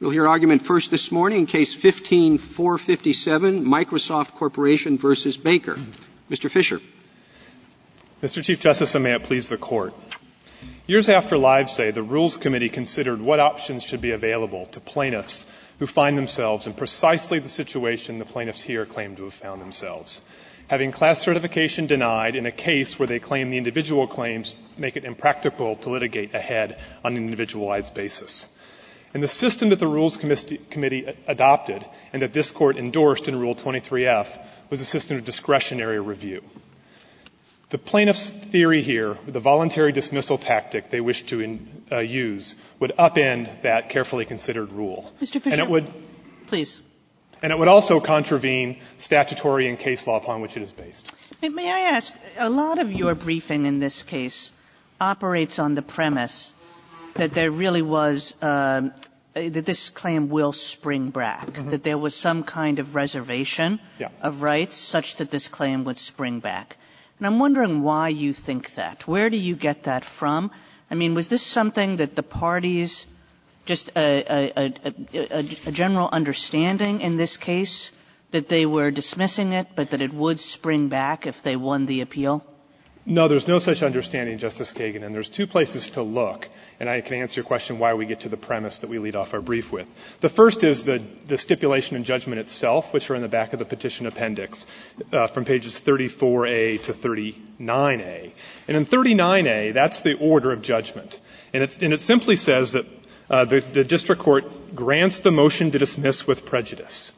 We'll hear argument first this morning in Case 15-457, Microsoft Corporation versus Baker. Mr. Fisher. Mr. Chief Justice, and may it please the Court. Years after Livesay, the Rules Committee considered what options should be available to plaintiffs who find themselves in precisely the situation the plaintiffs here claim to have found themselves. Having class certification denied in a case where they claim the individual claims make it impractical to litigate ahead on an individualized basis. And the system that the Rules Committee adopted and that this Court endorsed in Rule 23F was a system of discretionary review. The plaintiff's theory here, the voluntary dismissal tactic they wish to in, uh, use, would upend that carefully considered rule. Mr. Fisher, and it would, please. And it would also contravene statutory and case law upon which it is based. May I ask, a lot of your briefing in this case operates on the premise that there really was uh, that this claim will spring back, mm-hmm. that there was some kind of reservation of rights such that this claim would spring back. And I'm wondering why you think that. Where do you get that from? I mean, was this something that the parties, just a general understanding in this case, that they were dismissing it, but that it would spring back if they won the appeal? No, there's no such understanding, Justice Kagan, and there's two places to look, and I can answer your question why we get to the premise that we lead off our brief with. The first is the, the stipulation and judgment itself, which are in the back of the petition appendix, uh, from pages 34A to 39A. And in 39A, that's the order of judgment. And, and it simply says that uh, the, the district court grants the motion to dismiss with prejudice.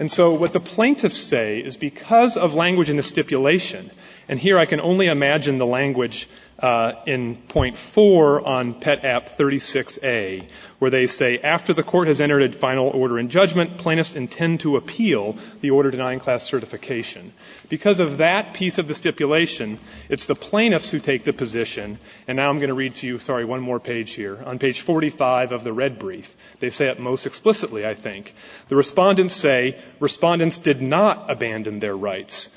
And so what the plaintiffs say is because of language in the stipulation, and here I can only imagine the language uh, in point four on Pet App 36A, where they say, after the court has entered a final order in judgment, plaintiffs intend to appeal the order denying class certification. Because of that piece of the stipulation, it's the plaintiffs who take the position, and now I'm going to read to you, sorry, one more page here. On page 45 of the red brief, they say it most explicitly, I think. The respondents say, respondents did not abandon their rights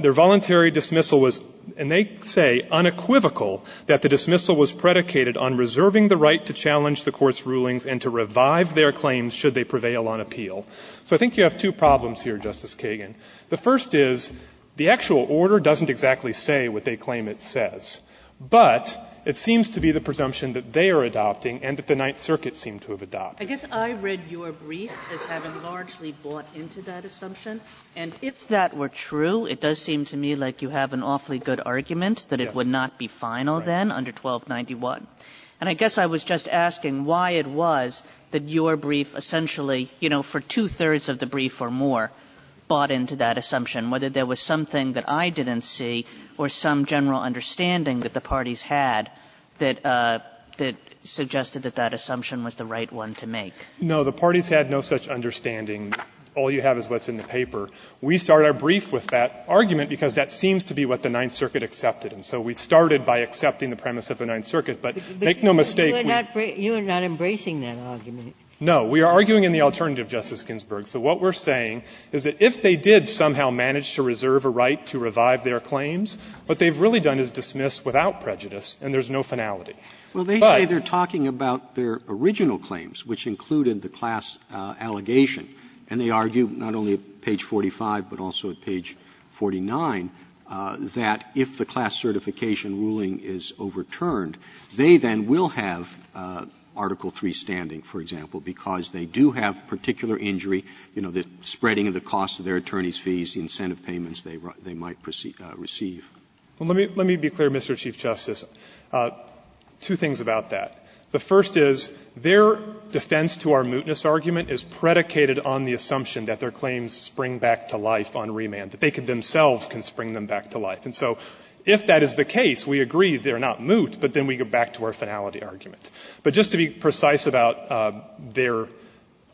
their voluntary dismissal was, and they say unequivocal, that the dismissal was predicated on reserving the right to challenge the court's rulings and to revive their claims should they prevail on appeal. So I think you have two problems here, Justice Kagan. The first is the actual order doesn't exactly say what they claim it says. But it seems to be the presumption that they are adopting and that the Ninth Circuit seemed to have adopted. I guess I read your brief as having largely bought into that assumption. And if that were true, it does seem to me like you have an awfully good argument that it would not be final then under 1291. And I guess I was just asking why it was that your brief essentially, you know, for two thirds of the brief or more, bought into that assumption, whether there was something that I didn't see or some general understanding that the parties had that, uh, that suggested that that assumption was the right one to make. No, the parties had no such understanding. All you have is what's in the paper. We start our brief with that argument because that seems to be what the Ninth Circuit accepted. And so we started by accepting the premise of the Ninth Circuit. But, but make no mistake. You are, you are not embracing that argument. No, we are arguing in the alternative, Justice Ginsburg. So what we're saying is that if they did somehow manage to reserve a right to revive their claims, what they've really done is dismiss without prejudice, and there's no finality. Well, they but, say they're talking about their original claims, which included the class uh, allegation, and they argue not only at page 45 but also at page 49 uh, that if the class certification ruling is overturned, they then will have uh, Article III standing, for example, because they do have particular injury, you know, the spreading of the cost of their attorney's fees, the incentive payments they, they might uh, receive. Well, let me, let me be clear, Mr. Chief Justice. Uh, two things about that. The first is their defense to our mootness argument is predicated on the assumption that their claims spring back to life on remand, that they could themselves can spring them back to life. And so if that is the case, we agree they're not moot, but then we go back to our finality argument. But just to be precise about uh, their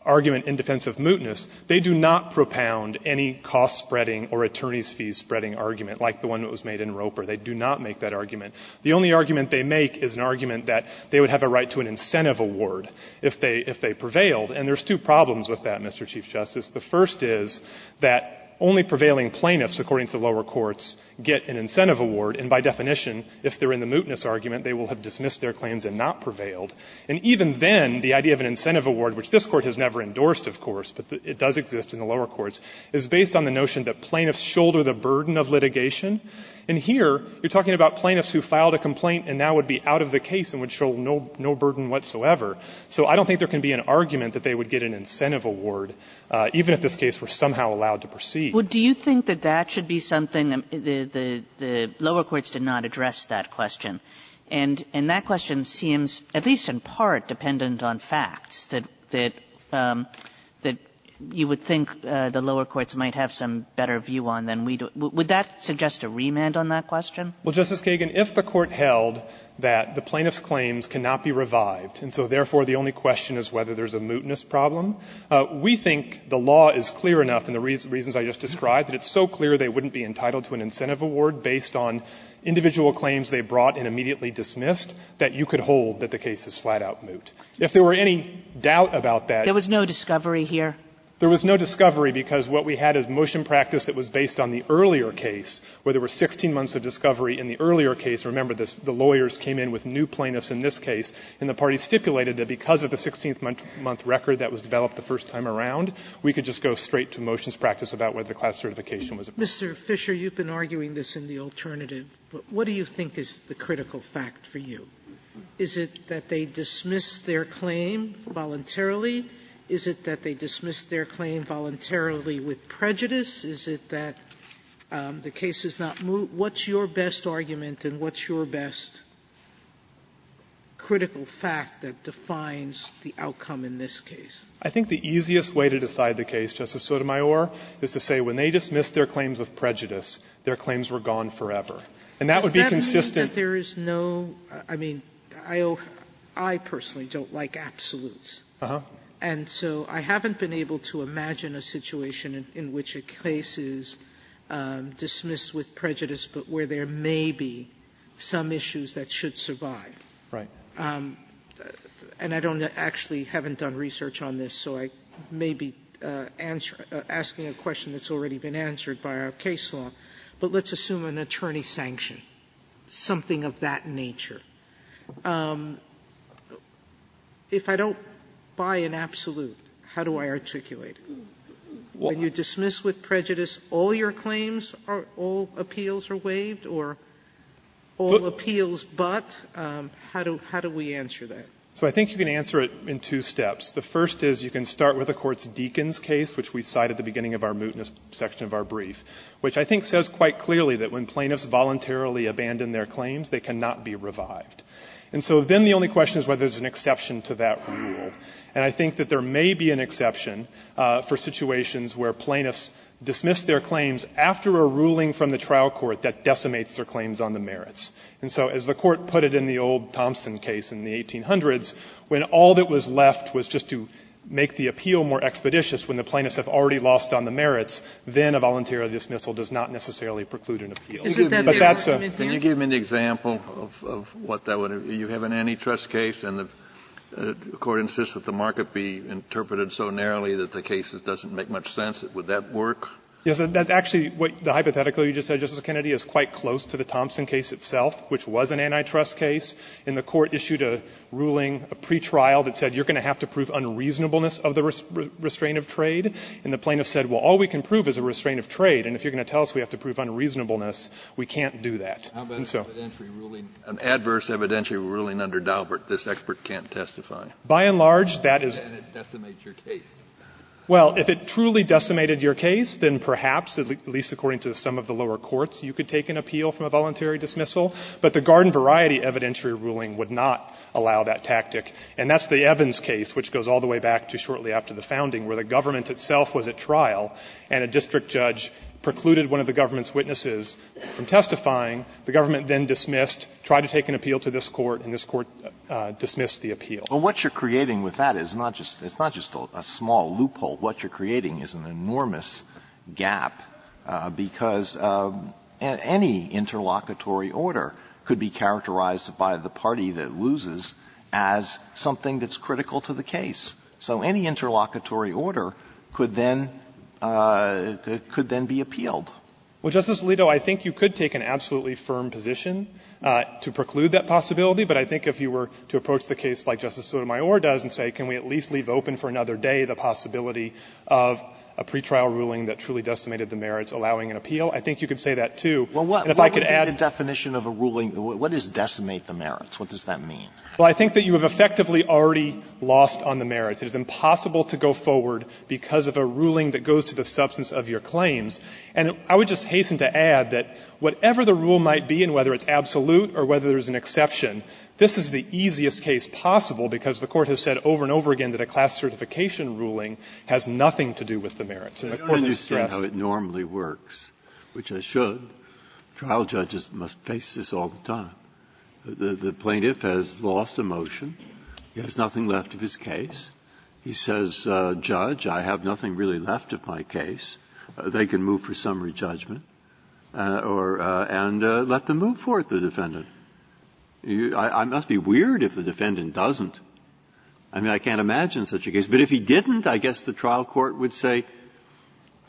argument in defense of mootness, they do not propound any cost spreading or attorney's fees spreading argument like the one that was made in Roper. They do not make that argument. The only argument they make is an argument that they would have a right to an incentive award if they, if they prevailed. And there's two problems with that, Mr. Chief Justice. The first is that only prevailing plaintiffs, according to the lower courts, get an incentive award, and by definition, if they're in the mootness argument, they will have dismissed their claims and not prevailed. And even then, the idea of an incentive award, which this Court has never endorsed, of course, but it does exist in the lower courts, is based on the notion that plaintiffs shoulder the burden of litigation. And here, you're talking about plaintiffs who filed a complaint and now would be out of the case and would show no, no burden whatsoever. So I don't think there can be an argument that they would get an incentive award, uh, even if this case were somehow allowed to proceed. Well, do you think that that should be something, the, the, the lower courts did not address that question. And, and that question seems, at least in part, dependent on facts that, that, um, you would think uh, the lower courts might have some better view on than we do. Would that suggest a remand on that question? Well, Justice Kagan, if the court held that the plaintiff's claims cannot be revived, and so therefore the only question is whether there's a mootness problem, uh, we think the law is clear enough, and the reasons I just described, that it's so clear they wouldn't be entitled to an incentive award based on individual claims they brought and immediately dismissed, that you could hold that the case is flat out moot. If there were any doubt about that. There was no discovery here? There was no discovery because what we had is motion practice that was based on the earlier case, where there were 16 months of discovery in the earlier case. Remember, this, the lawyers came in with new plaintiffs in this case, and the parties stipulated that because of the 16th month, month record that was developed the first time around, we could just go straight to motions practice about whether the class certification was approved. Mr. Fisher, you've been arguing this in the alternative, but what do you think is the critical fact for you? Is it that they dismissed their claim voluntarily? Is it that they dismissed their claim voluntarily with prejudice? Is it that um, the case is not moot? What's your best argument and what's your best critical fact that defines the outcome in this case? I think the easiest way to decide the case, Justice Sotomayor, is to say when they dismissed their claims with prejudice, their claims were gone forever. And that would be that consistent. Mean that there is no, I mean, I, I personally don't like absolutes. And so I haven't been able to imagine a situation in, in which a case is um, dismissed with prejudice, but where there may be some issues that should survive. Right. Um, and I don't actually haven't done research on this, so I may be uh, answer, uh, asking a question that's already been answered by our case law. But let's assume an attorney sanction, something of that nature. Um, if I don't buy an absolute, how do I articulate it? When you dismiss with prejudice, all your claims are, all appeals are waived, or all appeals but? Um, how, do, how do we answer that? So I think you can answer it in two steps. The first is you can start with the court's Deakins case, which we cite at the beginning of our mootness section of our brief, which I think says quite clearly that when plaintiffs voluntarily abandon their claims, they cannot be revived. And so then the only question is whether there's an exception to that rule. And I think that there may be an exception uh, for situations where plaintiffs dismiss their claims after a ruling from the trial court that decimates their claims on the merits. And so as the court put it in the old Thompson case in the 1800s, when all that was left was just to make the appeal more expeditious when the plaintiffs have already lost on the merits, then a voluntary dismissal does not necessarily preclude an appeal. Isn't that but that's a, can you give me an example of, of what that would? You have an antitrust case, and the uh, court insists that the market be interpreted so narrowly that the case doesn't make much sense. Would that work? Yes, that actually, what the hypothetical you just said, Justice Kennedy, is quite close to the Thompson case itself, which was an antitrust case. And the court issued a ruling, a pretrial, that said you're going to have to prove unreasonableness of the res- restraint of trade. And the plaintiff said, well, all we can prove is a restraint of trade. And if you're going to tell us we have to prove unreasonableness, we can't do that. How about and so, evidentiary ruling, an adverse evidentiary ruling under Daubert? This expert can't testify. By and large, that is. And it decimates your case. Well, if it truly decimated your case, then perhaps, at least according to some of the lower courts, you could take an appeal from a voluntary dismissal. But the garden variety evidentiary ruling would not allow that tactic. And that's the Evans case, which goes all the way back to shortly after the founding, where the government itself was at trial and a district judge precluded one of the government's witnesses from testifying. The government then dismissed, tried to take an appeal to this court, and this court uh, dismissed the appeal. Well, what you're creating with that is not just it's not just a, a small loophole. What you're creating is an enormous gap uh, because um, any interlocutory order could be characterized by the party that loses as something that's critical to the case. So any interlocutory order could then could then be appealed. Well, Justice Alito, I think you could take an absolutely firm position uh, to preclude that possibility, but I think if you were to approach the case like Justice Sotomayor does and say, can we at least leave open for another day the possibility of a pretrial ruling that truly decimated the merits, allowing an appeal. I think you could say that too. Well, what, and if what I could would be add the definition of a ruling? What is decimate the merits? What does that mean? Well, I think that you have effectively already lost on the merits. It is impossible to go forward because of a ruling that goes to the substance of your claims. And I would just hasten to add that whatever the rule might be, and whether it's absolute or whether there's an exception, this is the easiest case possible because the court has said over and over again that a class certification ruling has nothing to do with the merits. And the I don't court understand has how it normally works, which I should. Trial judges must face this all the time. The, the plaintiff has lost a motion. He has nothing left of his case. He says, uh, Judge, I have nothing really left of my case. Uh, they can move for summary judgment, uh, or uh, and uh, let them move for it. The defendant. You, I, I must be weird if the defendant doesn't. I mean, I can't imagine such a case. But if he didn't, I guess the trial court would say,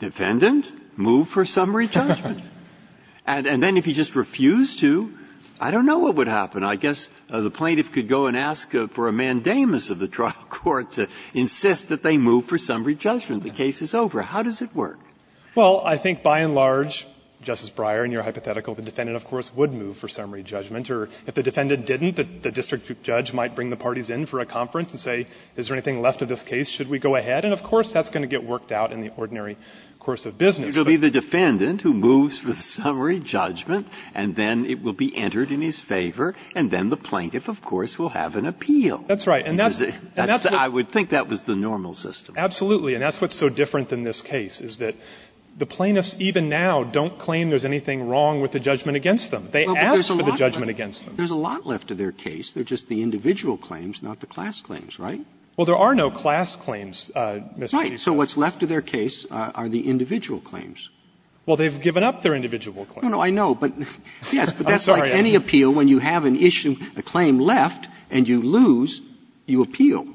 defendant, move for summary judgment. and, and then if he just refused to, I don't know what would happen. I guess uh, the plaintiff could go and ask uh, for a mandamus of the trial court to insist that they move for summary judgment. The case is over. How does it work? Well, I think by and large, Justice Breyer, in your hypothetical, the defendant, of course, would move for summary judgment. Or if the defendant didn't, the, the, district judge might bring the parties in for a conference and say, is there anything left of this case? Should we go ahead? And of course, that's going to get worked out in the ordinary course of business. It will be the defendant who moves for the summary judgment, and then it will be entered in his favor, and then the plaintiff, of course, will have an appeal. That's right. And that's, that's, and that's the, I would think that was the normal system. Absolutely. And that's what's so different than this case, is that the plaintiffs even now don't claim there's anything wrong with the judgment against them. They asked for the judgment against them. There's a lot left of their case. They're just the individual claims, not the class claims, right? Well, there are no class claims, uh, Mr. Right. Chief so what's left of their case uh, are the individual claims. Well, they've given up their individual claims. No, no, I know, but yes, but that's like any appeal. When you have an issue, a claim left, and you lose, you appeal.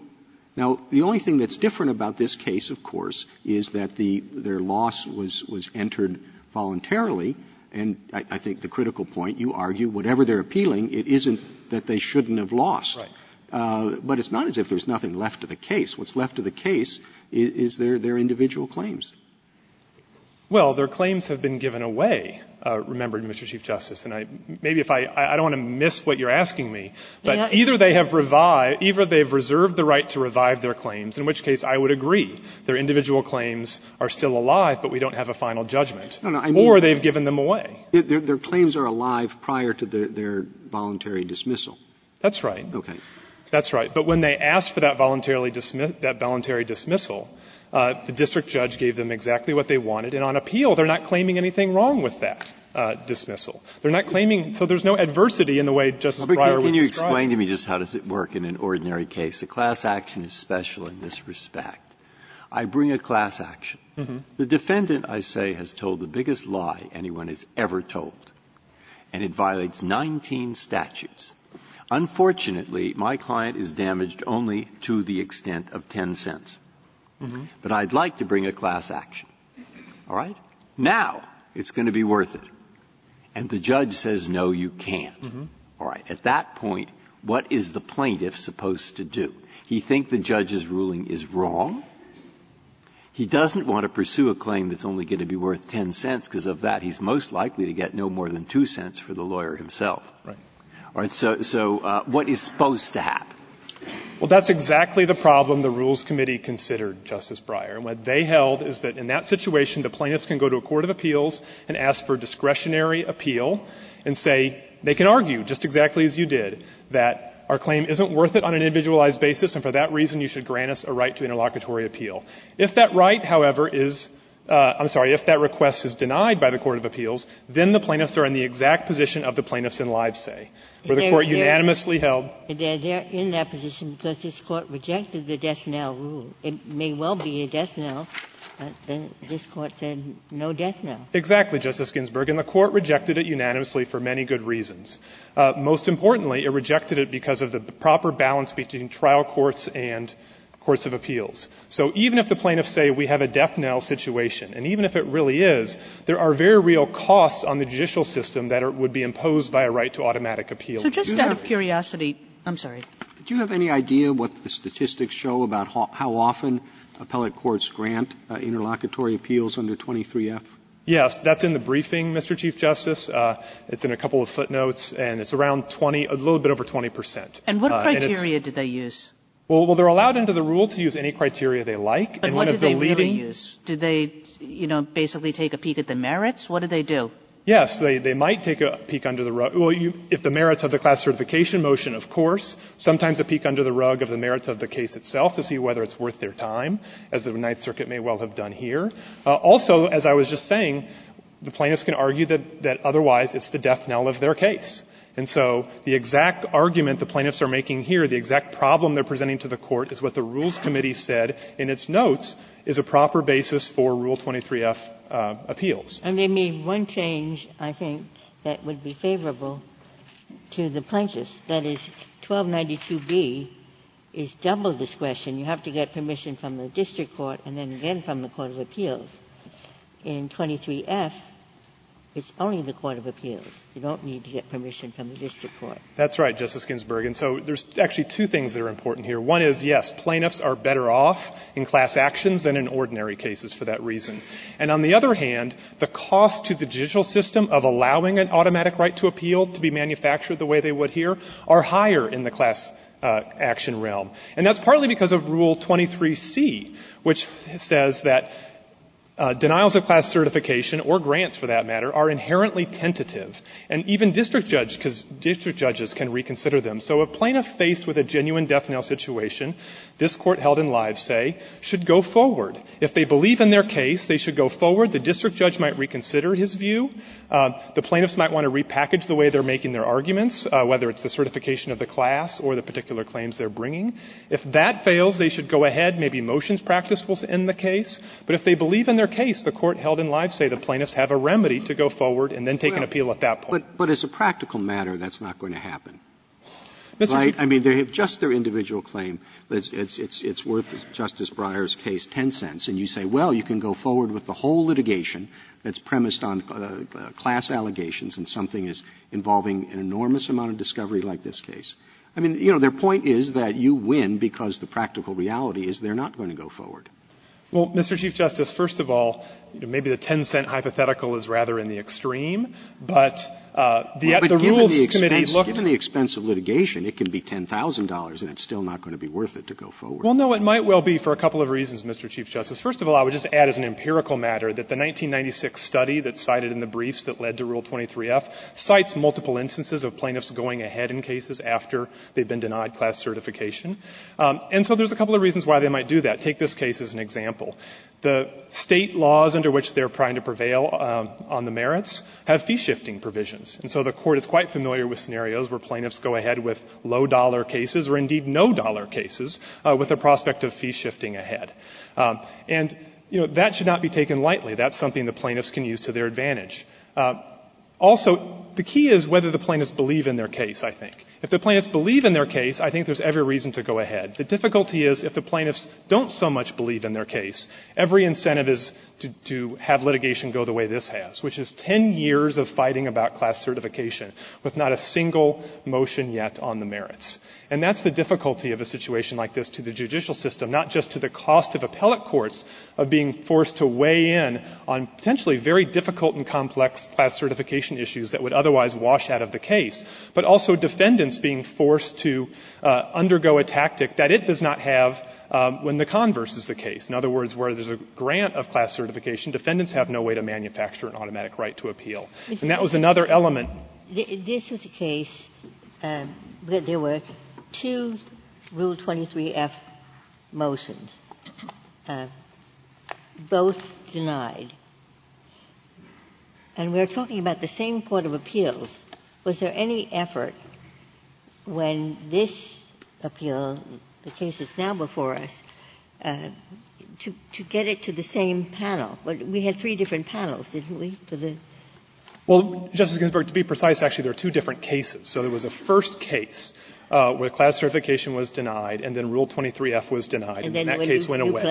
Now, the only thing that's different about this case, of course, is that the, their loss was, was entered voluntarily, and I, I think the critical point, you argue, whatever they're appealing, it isn't that they shouldn't have lost. Right. Uh, but it's not as if there's nothing left of the case. What's left of the case is, is their, their individual claims. Well, their claims have been given away, uh, remember, Mr. Chief Justice. And I, maybe if I, I don't want to miss what you're asking me, but either they have revived, either they've reserved the right to revive their claims, in which case I would agree. Their individual claims are still alive, but we don't have a final judgment. No, no, I mean- or they've given them away. Their, their, their claims are alive prior to their, their voluntary dismissal. That's right. Okay. That's right. But when they asked for that voluntarily dismiss, that voluntary dismissal, the district judge gave them exactly what they wanted, and on appeal, they're not claiming anything wrong with that uh, dismissal. They're not claiming, so there's no adversity in the way Justice Breyer can, was can you explain to me just how does it work in an ordinary case? A class action is special in this respect. I bring a class action. Mm-hmm. The defendant, I say, has told the biggest lie anyone has ever told, and it violates 19 statutes. Unfortunately, my client is damaged only to the extent of 10 cents. But I'd like to bring a class action. All right? Now, it's going to be worth it. And the judge says, no, you can't. Mm-hmm. All right. At that point, what is the plaintiff supposed to do? He thinks the judge's ruling is wrong. He doesn't want to pursue a claim that's only going to be worth 10 cents because of that he's most likely to get no more than 2 cents for the lawyer himself. Right. All right. So, so uh, what is supposed to happen? Well, that's exactly the problem the Rules Committee considered, Justice Breyer. And what they held is that in that situation, the plaintiffs can go to a court of appeals and ask for discretionary appeal and say, they can argue, just exactly as you did, that our claim isn't worth it on an individualized basis, and for that reason you should grant us a right to interlocutory appeal. If that right, however, is I'm sorry, if that request is denied by the Court of Appeals, then the plaintiffs are in the exact position of the plaintiffs in Livesay, where the court unanimously held They're, they're in that position because this court rejected the death knell rule. It may well be a death knell, but the, this court said no death knell. Exactly, Justice Ginsburg, and the court rejected it unanimously for many good reasons. Uh, most importantly, it rejected it because of the proper balance between trial courts and courts of appeals. So even if the plaintiffs say we have a death knell situation, and even if it really is, there are very real costs on the judicial system that are, would be imposed by a right to automatic appeal. So just out have- of curiosity, I'm sorry. Do you have any idea what the statistics show about how, how often appellate courts grant uh, interlocutory appeals under 23F? Yes, that's in the briefing, Mr. Chief Justice. Uh, it's in a couple of footnotes, and it's around 20, a little bit over 20 percent. And what Uh, it's- criteria did they use? Well, well, they're allowed under the rule to use any criteria they like. But and what one did of the they leading, really use? Did they, you know, basically take a peek at the merits? What did they do? Yes, they, they might take a peek under the rug. Well, you, if the merits of the class certification motion, of course. Sometimes a peek under the rug of the merits of the case itself to see whether it's worth their time, as the Ninth Circuit may well have done here. Uh, also, as I was just saying, the plaintiffs can argue that, that otherwise it's the death knell of their case. And so the exact argument the plaintiffs are making here, the exact problem they're presenting to the court is what the Rules Committee said in its notes is a proper basis for Rule 23F uh, appeals. And they made one change, I think, that would be favorable to the plaintiffs. That is, 1292B is double discretion. You have to get permission from the district court and then again from the Court of Appeals. In 23F, it's only the Court of Appeals. You don't need to get permission from the district court. That's right, Justice Ginsburg. And so there's actually two things that are important here. One is, yes, plaintiffs are better off in class actions than in ordinary cases for that reason. And on the other hand, the cost to the judicial system of allowing an automatic right to appeal to be manufactured the way they would here are higher in the class uh, action realm. And that's partly because of Rule 23C, which says that Uh, denials of class certification or grants for that matter are inherently tentative. And even district judges can reconsider them. So a plaintiff faced with a genuine death knell situation this court held in Livesay should go forward. If they believe in their case they should go forward. The district judge might reconsider his view. Uh, the plaintiffs might want to repackage the way they're making their arguments uh, whether it's the certification of the class or the particular claims they're bringing. If that fails they should go ahead. Maybe motions practice will end the case. But if they believe in their case, the court held in Livesay the plaintiffs have a remedy to go forward and then take an appeal at that point. But, but as a practical matter, that's not going to happen. Right? I mean, they have just their individual claim. It's, it's, it's, it's worth Justice Breyer's case 10 cents. And you say, well, you can go forward with the whole litigation that's premised on uh, class allegations and something is involving an enormous amount of discovery like this case. I mean, you know, their point is that you win because the practical reality is they're not going to go forward. Well, Mr. Chief Justice, first of all, maybe the 10 cent hypothetical is rather in the extreme, but uh, the, Well, but the given Rules the Committee looked. Given the expense of litigation, it can be $10,000 and it's still not going to be worth it to go forward. Well, no, it might well be for a couple of reasons, Mr. Chief Justice. First of all, I would just add as an empirical matter that the 1996 study that's cited in the briefs that led to Rule 23F cites multiple instances of plaintiffs going ahead in cases after they've been denied class certification. Um, and so there's a couple of reasons why they might do that. Take this case as an example. The state laws under which they're trying to prevail um, on the merits have fee shifting provisions. And so the court is quite familiar with scenarios where plaintiffs go ahead with low dollar cases or indeed no dollar cases uh, with the prospect of fee shifting ahead. Um, and you know, that should not be taken lightly. That's something the plaintiffs can use to their advantage. Uh, also, the key is whether the plaintiffs believe in their case, I think. If the plaintiffs believe in their case, I think there's every reason to go ahead. The difficulty is if the plaintiffs don't so much believe in their case, every incentive is to, have litigation go the way this has, which is 10 years of fighting about class certification with not a single motion yet on the merits. And that's the difficulty of a situation like this to the judicial system, not just to the cost of appellate courts of being forced to weigh in on potentially very difficult and complex class certification issues that would otherwise wash out of the case, but also defendants being forced to uh, undergo a tactic that it does not have um, when the converse is the case. In other words, where there's a grant of class certification, defendants have no way to manufacture an automatic right to appeal. And that was another element. This was a case um, where there were two Rule 23F motions, uh, both denied. And we're talking about the same Court of Appeals. Was there any effort when this appeal, the case that's now before us, uh, to, to get it to the same panel? We had three different panels, didn't we, for the Well, Justice Ginsburg, to be precise, actually, there are two different cases. So there was a first case where class certification was denied, and then Rule 23F was denied, And then that case went away.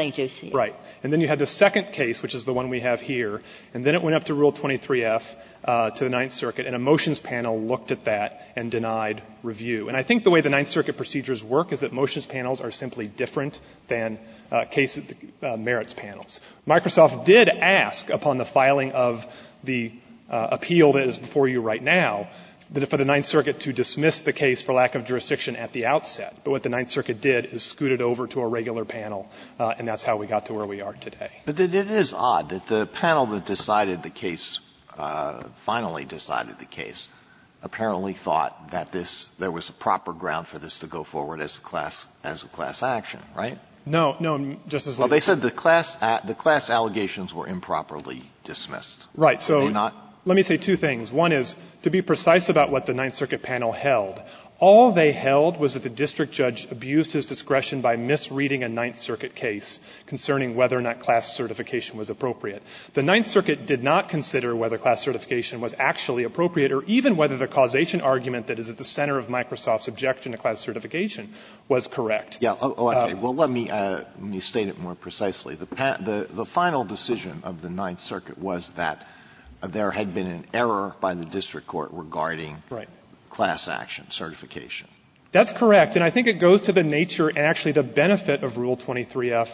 Right. And then you had the second case, which is the one we have here, and then it went up to Rule 23F uh, to the Ninth Circuit, and a motions panel looked at that and denied review. And I think the way the Ninth Circuit procedures work is that motions panels are simply different than uh, case uh, merits panels. Microsoft did ask upon the filing of the uh, appeal that is before you right now for the Ninth Circuit to dismiss the case for lack of jurisdiction at the outset. But what the Ninth Circuit did is scoot it over to a regular panel, uh, and that's how we got to where we are today. But it is odd that the panel that decided the case, uh, finally decided the case, apparently thought that this, there was a proper ground for this to go forward as a class, as a class action, right? No, no, Justice Well, Alito. they said the class, a- the class allegations were improperly dismissed. Right. So not? Let me say two things. One is to be precise about what the Ninth Circuit panel held. All they held was that the district judge abused his discretion by misreading a Ninth Circuit case concerning whether or not class certification was appropriate. The Ninth Circuit did not consider whether class certification was actually appropriate or even whether the causation argument that is at the center of Microsoft's objection to class certification was correct. Yeah. Oh, oh, okay. well, let me uh, let me state it more precisely. The, pa- the the final decision of the Ninth Circuit was that there had been an error by the district court regarding class action certification. That's correct, and I think it goes to the nature and actually the benefit of Rule 23F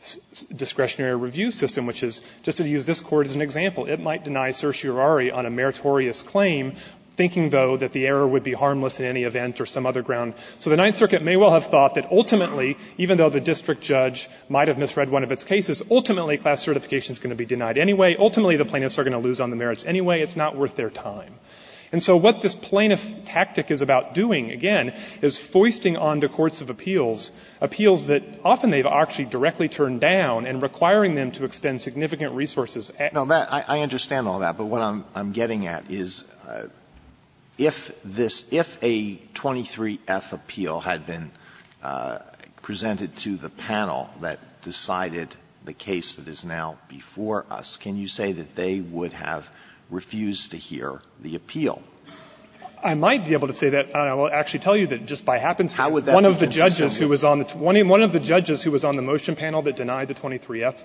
s- s- discretionary review system, which is, just to use this court as an example, it might deny certiorari on a meritorious claim, thinking, though, that the error would be harmless in any event or some other ground. So the Ninth Circuit may well have thought that ultimately, even though the district judge might have misread one of its cases, ultimately class certification is going to be denied anyway. Ultimately, the plaintiffs are going to lose on the merits anyway. It's not worth their time. And so what this plaintiff tactic is about doing, again, is foisting onto courts of appeals appeals that often they've actually directly turned down and requiring them to expend significant resources. At, No, that I, I understand all that, but what I'm I'm getting at is uh, if this if a 23F appeal had been uh, presented to the panel that decided the case that is now before us, can you say that they would have refused to hear the appeal? I might be able to say that. and I will actually tell you that just by happenstance, How would that one of the judges who was on the one, one of the judges who was on the motion panel that denied the 23F uh,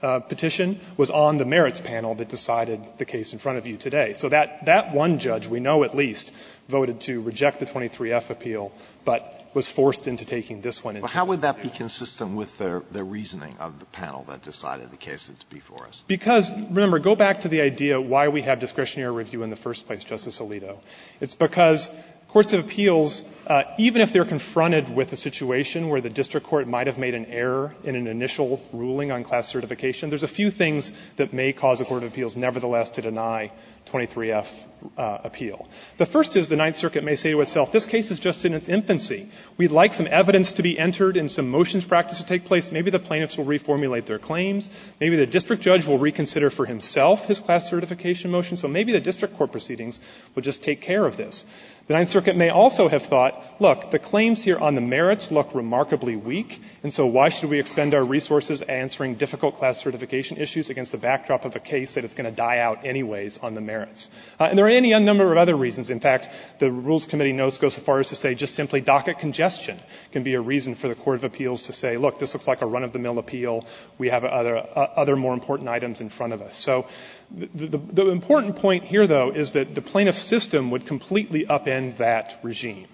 Uh, petition was on the merits panel that decided the case in front of you today. So that that one judge, we know at least, voted to reject the 23F appeal, but was forced into taking this one. into Well, how would that be consistent with the, the reasoning of the panel that decided the case that's before us? Because, remember, go back to the idea why we have discretionary review in the first place, Justice Alito. It's because courts of appeals, uh, even if they're confronted with a situation where the district court might have made an error in an initial ruling on class certification, there's a few things that may cause a court of appeals nevertheless to deny 23F uh, appeal. The first is the Ninth Circuit may say to itself, this case is just in its infancy. We'd like some evidence to be entered and some motions practice to take place. Maybe the plaintiffs will reformulate their claims. Maybe the district judge will reconsider for himself his class certification motion. So maybe the district court proceedings will just take care of this. The Ninth Circuit may also have thought, look, the claims here on the merits look remarkably weak, and so why should we expend our resources answering difficult class certification issues against the backdrop of a case that is going to die out anyways on the merits? Uh, and there are any number of other reasons. In fact, the Rules Committee notes go so far as to say just simply docket congestion can be a reason for the Court of Appeals to say, look, this looks like a run-of-the-mill appeal. We have other, uh, other more important items in front of us. So the, important point here, though, is that the plaintiff system would completely upend that regime.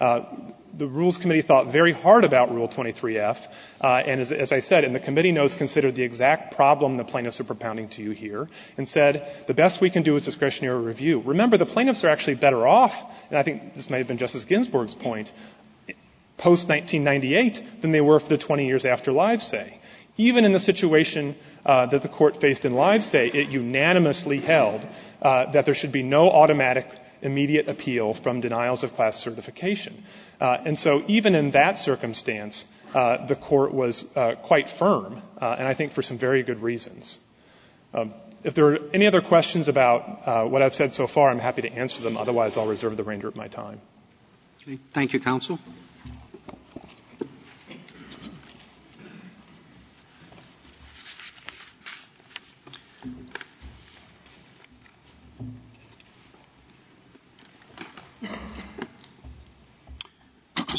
Uh, the Rules Committee thought very hard about Rule 23F, uh, and as, I said, and the committee knows considered the exact problem the plaintiffs are propounding to you here, and said the best we can do is discretionary review. Remember, the plaintiffs are actually better off, and I think this may have been Justice Ginsburg's point, post 1998 than they were for the 20 years after Livesay. Even in the situation uh, that the court faced in Livesay, it unanimously held uh, that there should be no automatic immediate appeal from denials of class certification. Uh, and so even in that circumstance, the court was quite firm, and I think for some very good reasons. Um, if there are any other questions about what I've said so far, I'm happy to answer them. Otherwise, I'll reserve the remainder of my time. Thank you, counsel.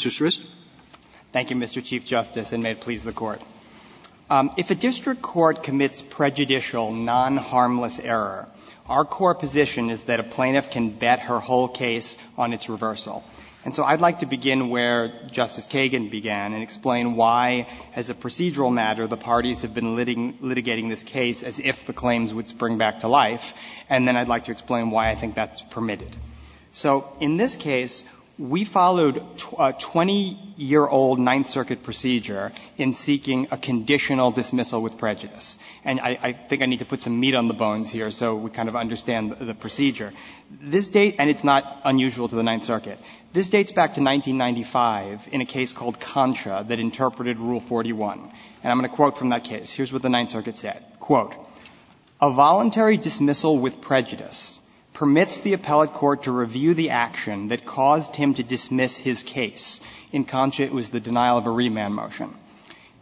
Mr. Stris? Thank you, Mr. Chief Justice, and may it please the Court. Um, if a district court commits prejudicial, non-harmless error, our core position is that a plaintiff can bet her whole case on its reversal. And so I'd like to begin where Justice Kagan began and explain why, as a procedural matter, the parties have been litigating this case as if the claims would spring back to life, and then I'd like to explain why I think that's permitted. So in this case, we followed a 20-year-old uh, Ninth Circuit procedure in seeking a conditional dismissal with prejudice. And I, think I need to put some meat on the bones here so we kind of understand the, procedure. This date, and it's not unusual to the Ninth Circuit, this dates back to 1995 in a case called Concha that interpreted Rule 41. And I'm going to quote from that case. Here's what the Ninth Circuit said. Quote, a voluntary dismissal with prejudice permits the appellate court to review the action that caused him to dismiss his case. In Concha, it was the denial of a remand motion.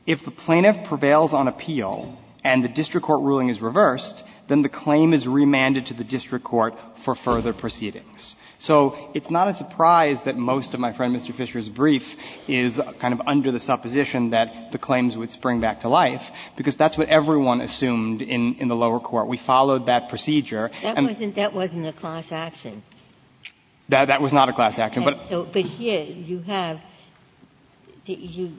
If the plaintiff prevails on appeal and the district court ruling is reversed, then the claim is remanded to the district court for further proceedings. So it's not a surprise that most of my friend Mr. Fisher's brief is kind of under the supposition that the claims would spring back to life, because that's what everyone assumed in, in the lower court. We followed that procedure. That wasn't, that wasn't a class action. That, that was not a class action, but. So, but here you have, the, you,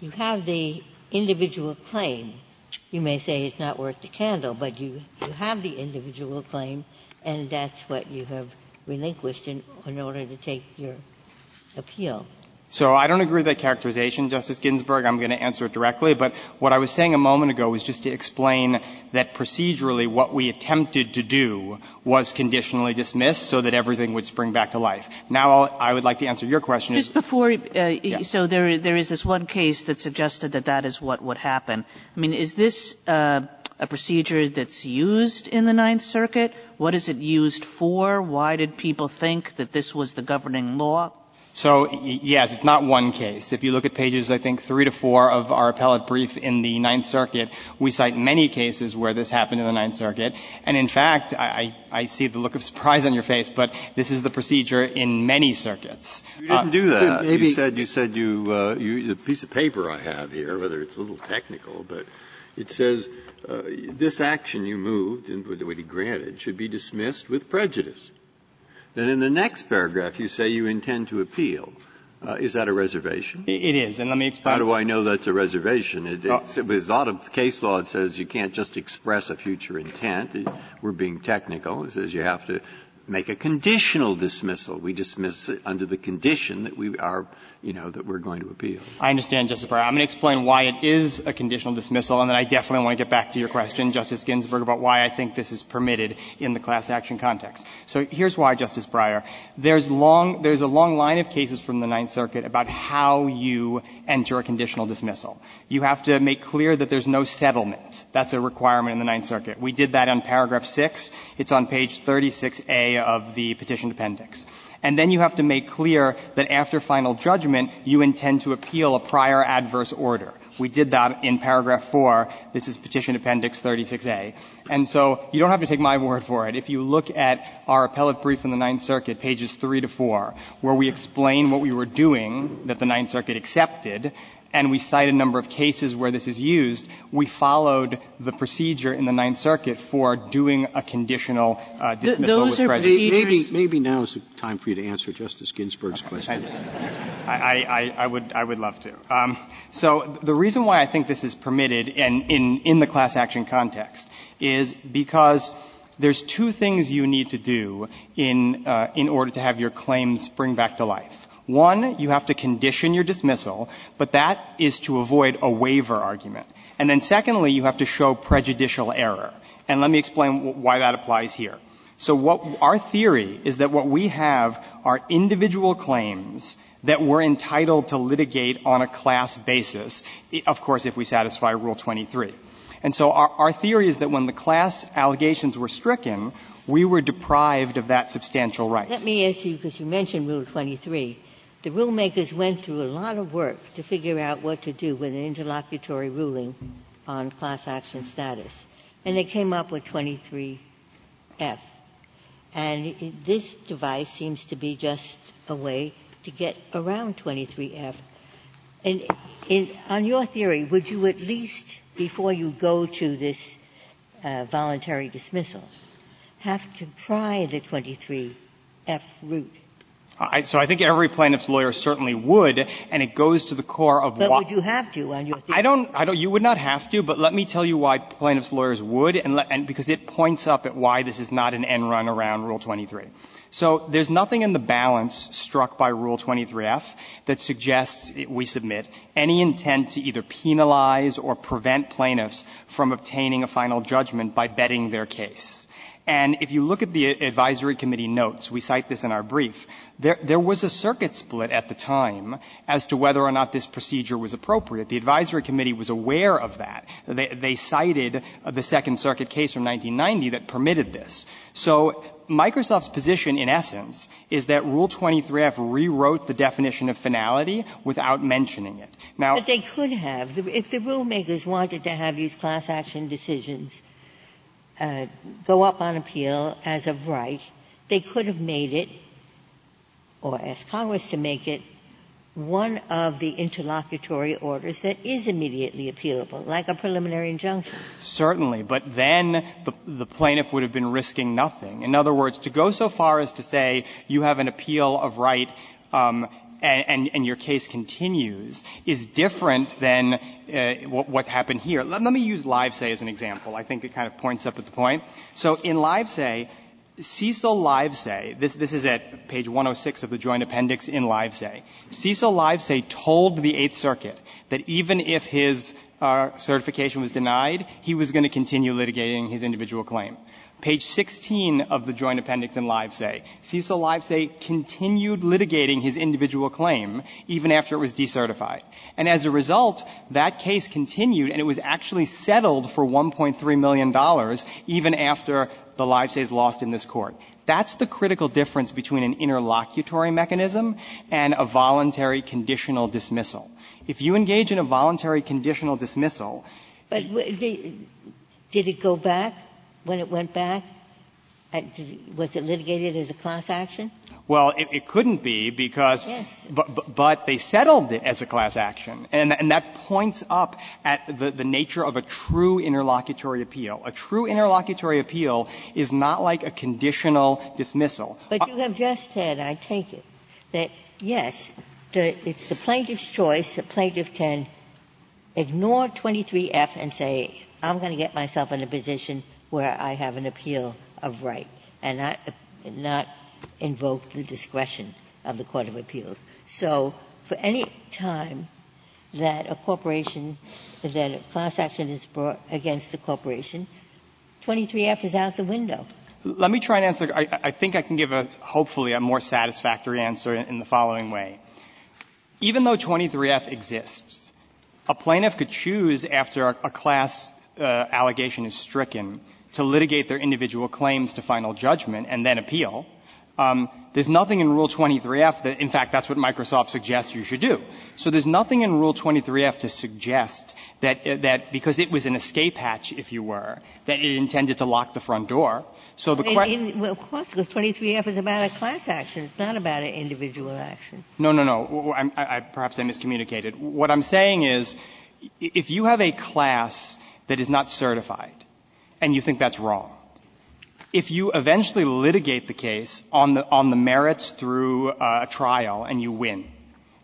you have the individual claim. You may say it's not worth the candle, but you, you have the individual claim, and that's what you have relinquished in, order to take your appeal. So I don't agree with that characterization, Justice Ginsburg. I'm going to answer it directly. But what I was saying a moment ago was just to explain that procedurally what we attempted to do was conditionally dismiss so that everything would spring back to life. Now I'll, I would like to answer your question. Just before, uh, so there, there is this one case that suggested that that is what would happen. I mean, is this uh, a procedure that's used in the Ninth Circuit? What is it used for? Why did people think that this was the governing law? So, yes, it's not one case. If you look at pages, I think, three to four of our appellate brief in the Ninth Circuit, we cite many cases where this happened in the Ninth Circuit. And in fact, I, I see the look of surprise on your face, but this is the procedure in many circuits. You didn't uh, do that. Maybe. You said, you said you, uh, you, the piece of paper I have here, whether it's a little technical, but it says, uh, this action you moved and would be granted should be dismissed with prejudice. Then in the next paragraph, you say you intend to appeal. Uh, is that a reservation? It is, and let me explain. How do I know that's a reservation? It, with a lot of case law, it says you can't just express a future intent. We're being technical. It says you have to make a conditional dismissal. We dismiss it under the condition that we are, you know, that we're going to appeal. I understand, Justice Breyer. I'm going to explain why it is a conditional dismissal, and then I definitely want to get back to your question, Justice Ginsburg, about why I think this is permitted in the class action context. So here's why, Justice Breyer. There's long, there's a long line of cases from the Ninth Circuit about how you enter a conditional dismissal. You have to make clear that there's no settlement. That's a requirement in the Ninth Circuit. We did that on paragraph 6. It's on page 36A of the petition appendix. And then you have to make clear that after final judgment, you intend to appeal a prior adverse order. We did that in paragraph 4. This is petition appendix 36A. And so you don't have to take my word for it. If you look at our appellate brief in the Ninth Circuit, pages 3 to 4, where we explain what we were doing that the Ninth Circuit accepted, and we cite a number of cases where this is used, we followed the procedure in the Ninth Circuit for doing a conditional uh, dismissal Those with prejudice. Maybe, maybe now is the time for you to answer Justice Ginsburg's question. I, I, I would, I would love to. Um, so the reason why I think this is permitted in, in, in the class action context is because there's two things you need to do in, uh, in order to have your claims spring back to life. One, you have to condition your dismissal, but that is to avoid a waiver argument. And then secondly, you have to show prejudicial error. And let me explain why that applies here. So what our theory is that what we have are individual claims that we're entitled to litigate on a class basis, of course, if we satisfy Rule 23. And so our, theory is that when the class allegations were stricken, we were deprived of that substantial right. Let me ask you, because you mentioned Rule 23 the rulemakers went through a lot of work to figure out what to do with an interlocutory ruling on class action status. And they came up with 23F. And this device seems to be just a way to get around 23F. And on your theory, would you at least, before you go to this uh, voluntary dismissal, have to try the 23F route? So I think every plaintiff's lawyer certainly would, and it goes to the core of why. but would you have to on your theory? I don't, I don't, you would not have to, but let me tell you why plaintiff's lawyers would, and, let, and because it points up at why this is not an end run around Rule 23. So there's nothing in the balance struck by Rule 23F that suggests, we submit, any intent to either penalize or prevent plaintiffs from obtaining a final judgment by betting their case. And if you look at the advisory committee notes, we cite this in our brief, there, was a circuit split at the time as to whether or not this procedure was appropriate. The advisory committee was aware of that. They, cited the Second Circuit case from 1990 that permitted this. So Microsoft's position, in essence, is that Rule 23F rewrote the definition of finality without mentioning it. Now, but they could have. If the rulemakers wanted to have these class action decisions go up on appeal as of right, they could have made it, or asked Congress to make it, one of the interlocutory orders that is immediately appealable, like a preliminary injunction. Certainly, but then the, the, plaintiff would have been risking nothing. In other words, to go so far as to say you have an appeal of right um, and, your case continues is different than uh, what, happened here. Let, me use Livesay as an example. I think it kind of points up at the point. So in Livesay, Cecil Livesay, this, this is at page 106 of the joint appendix in Livesay. Cecil Livesay told the Eighth Circuit that even if his uh, certification was denied, he was going to continue litigating his individual claim. Page 16 of the joint appendix in Livesay. Cecil Livesay continued litigating his individual claim even after it was decertified. And as a result, that case continued and it was actually settled for $1.3 million even after the Livesays lost in this court. That's the critical difference between an interlocutory mechanism and a voluntary conditional dismissal. If you engage in a voluntary conditional dismissal. But did it go back? When it went back? Uh, was it litigated as a class action? Well, it, it couldn't be because, they settled it as a class action. And, and that points up at the, the nature of a true interlocutory appeal. A true interlocutory appeal is not like a conditional dismissal. But you have just said, I take it, that yes, the, it's the plaintiff's choice. The plaintiff can ignore 23F and say, I'm going to get myself in a position where I have an appeal of right and not, invoke the discretion of the Court of Appeals. So for any time that a corporation, that a class action is brought against a corporation, 23F is out the window. Let me try and answer. I, think I can give a, hopefully, a more satisfactory answer in, the following way. Even though 23F exists, a plaintiff could choose after a, a class uh, allegation is stricken to litigate their individual claims to final judgment and then appeal. Um, there's nothing in Rule 23F that, in fact, that's what Microsoft suggests you should do. So there's nothing in Rule 23F to suggest that, uh, that because it was an escape hatch, if you were, that it intended to lock the front door. So the question, well, of course, because 23F is about a class action. It's not about an individual action. No, no, no. I, I, perhaps I miscommunicated. What I'm saying is, if you have a class that is not certified, and you think that's wrong. If you eventually litigate the case on the, on the merits through uh, a trial and you win,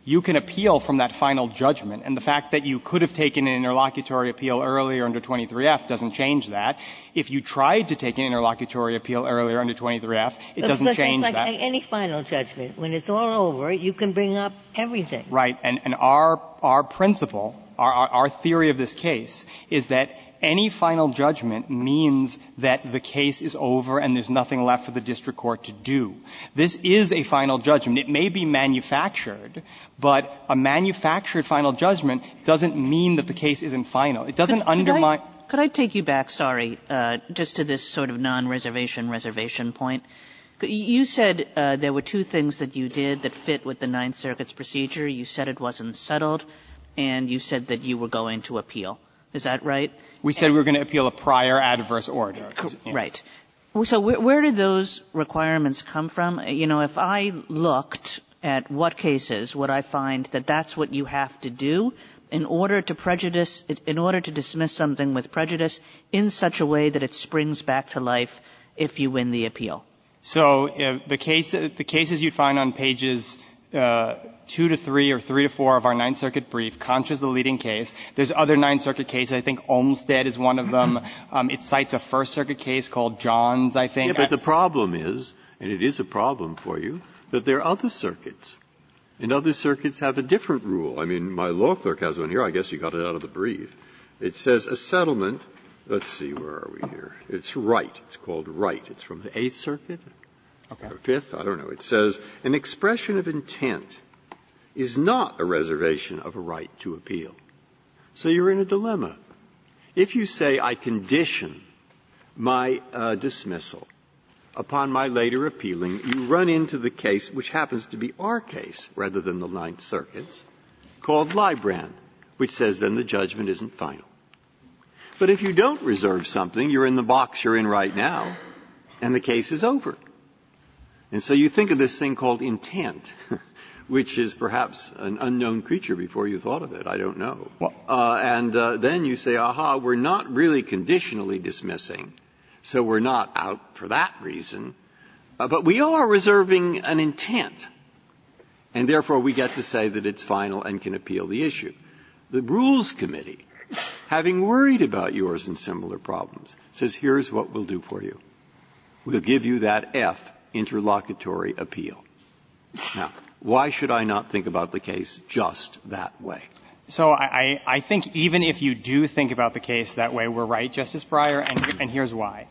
you can appeal from that final judgment. And the fact that you could have taken an interlocutory appeal earlier under 23F doesn't change that. If you tried to take an interlocutory appeal earlier under 23F, it doesn't change like that. Any final judgment, when it's all over, you can bring up everything. Right. And, and our, our principle, our, our theory of this case is that any final judgment means that the case is over and there's nothing left for the district court to do. This is a final judgment. It may be manufactured, but a manufactured final judgment doesn't mean that the case isn't final. It doesn't undermine. Could I, take you back, sorry, uh, just to this sort of non-reservation reservation point? You said uh, there were two things that you did that fit with the Ninth Circuit's procedure. You said it wasn't settled, and you said that you were going to appeal. Is that right? We said we were going to appeal a prior adverse order. Right. So where, did those requirements come from? You know, if I looked at what cases would I find that that's what you have to do in order to prejudice, in order to dismiss something with prejudice in such a way that it springs back to life if you win the appeal? So uh, the case, the cases you'd find on pages two to three or three to four of our Ninth Circuit brief. Concha is the leading case. There's other Ninth Circuit cases. I think Olmstead is one of them. Um, it cites a First Circuit case called Johns, I think. Yeah, but the problem is, and it is a problem for you, that there are other circuits. And other circuits have a different rule. I mean, my law clerk has one here. I guess you got it out of the brief. It says a settlement. Let's see, where are we here? It's Wright. It's called Wright. It's from the Eighth Circuit. Okay. Or Fifth, I don't know. It says an expression of intent is not a reservation of a right to appeal. So you're in a dilemma. If you say I condition my uh, dismissal upon my later appealing, you run into the case, which happens to be our case rather than the Ninth Circuit's, called Lybrand, which says then the judgment isn't final. But if you don't reserve something, you're in the box you're in right now, and the case is over. And so you think of this thing called intent, which is perhaps an unknown creature before you thought of it. I don't know. Uh, and uh, then you say, aha, we're not really conditionally dismissing, so we're not out for that reason, uh, but we are reserving an intent. And therefore, we get to say that it's final and can appeal the issue. The Rules Committee, having worried about yours and similar problems, says, here's what we'll do for you. We'll give you that F interlocutory appeal. Now, why should I not think about the case just that way? So I, I think even if you do think about the case that way, we're right, Justice Breyer, and, and here's why.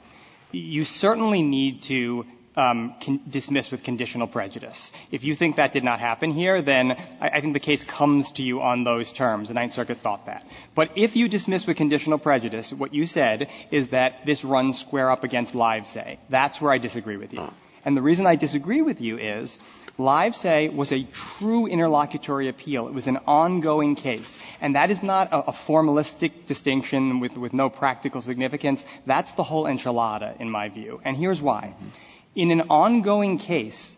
You certainly need to um, dismiss with conditional prejudice. If you think that did not happen here, then I, I, think the case comes to you on those terms. The Ninth Circuit thought that. But if you dismiss with conditional prejudice, what you said is that this runs square up against Livesay. That's where I disagree with you. And the reason I disagree with you is Livesay was a true interlocutory appeal. It was an ongoing case. And that is not a, formalistic distinction with, with no practical significance. That's the whole enchilada, in my view. And here's why. In an ongoing case,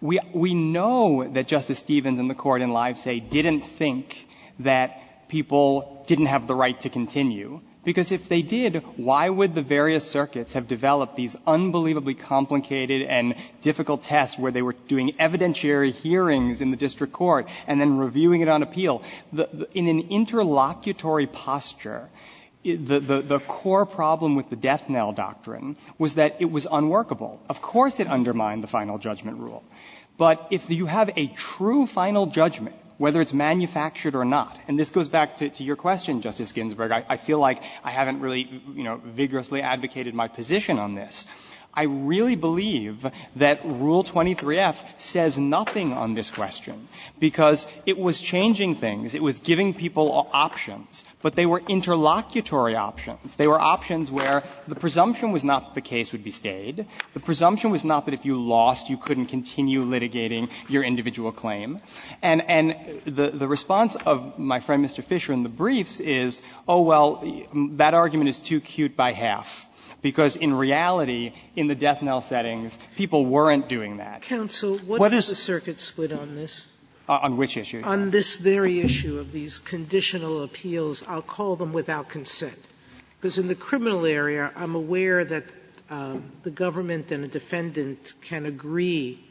we, we know that Justice Stevens and the court in Livesay didn't think that people didn't have the right to continue. Because if they did, why would the various circuits have developed these unbelievably complicated and difficult tests where they were doing evidentiary hearings in the district court and then reviewing it on appeal? In an interlocutory posture, the, core problem with the death knell doctrine was that it was unworkable. Of course it undermined the final judgment rule. But if you have a true final judgment whether it's manufactured or not. And this goes back to, to your question, Justice Ginsburg. I, I feel like I haven't really, you know, vigorously advocated my position on this. I really believe that Rule 23F says nothing on this question because it was changing things. It was giving people options, but they were interlocutory options. They were options where the presumption was not that the case would be stayed. The presumption was not that if you lost, you couldn't continue litigating your individual claim. And, and the, the response of my friend Mr. Fisher in the briefs is, oh, well, that argument is too cute by half because in reality, in the death knell settings, people weren't doing that. Counsel, what, what is, is the circuit split on this? Uh, on which issue? On this very issue of these conditional appeals, I'll call them without consent. Because in the criminal area, I'm aware that um, the government and a defendant can agree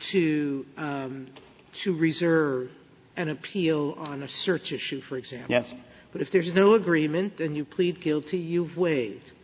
to um, to reserve an appeal on a search issue, for example. Yes. But if there's no agreement and you plead guilty, you've waived you,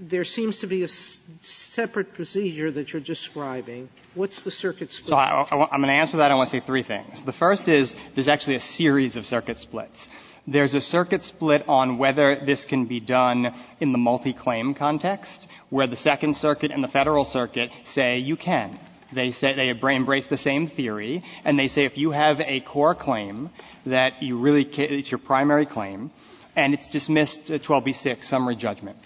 there seems to be a separate procedure that you're describing. What's the circuit split? So I, am going to answer that. I want to say three things. The first is there's actually a series of circuit splits. There's a circuit split on whether this can be done in the multi-claim context, where the Second Circuit and the Federal Circuit say you can. They say they embrace the same theory, and they say if you have a core claim that you really it's your primary claim, and it's dismissed 12b6 summary judgment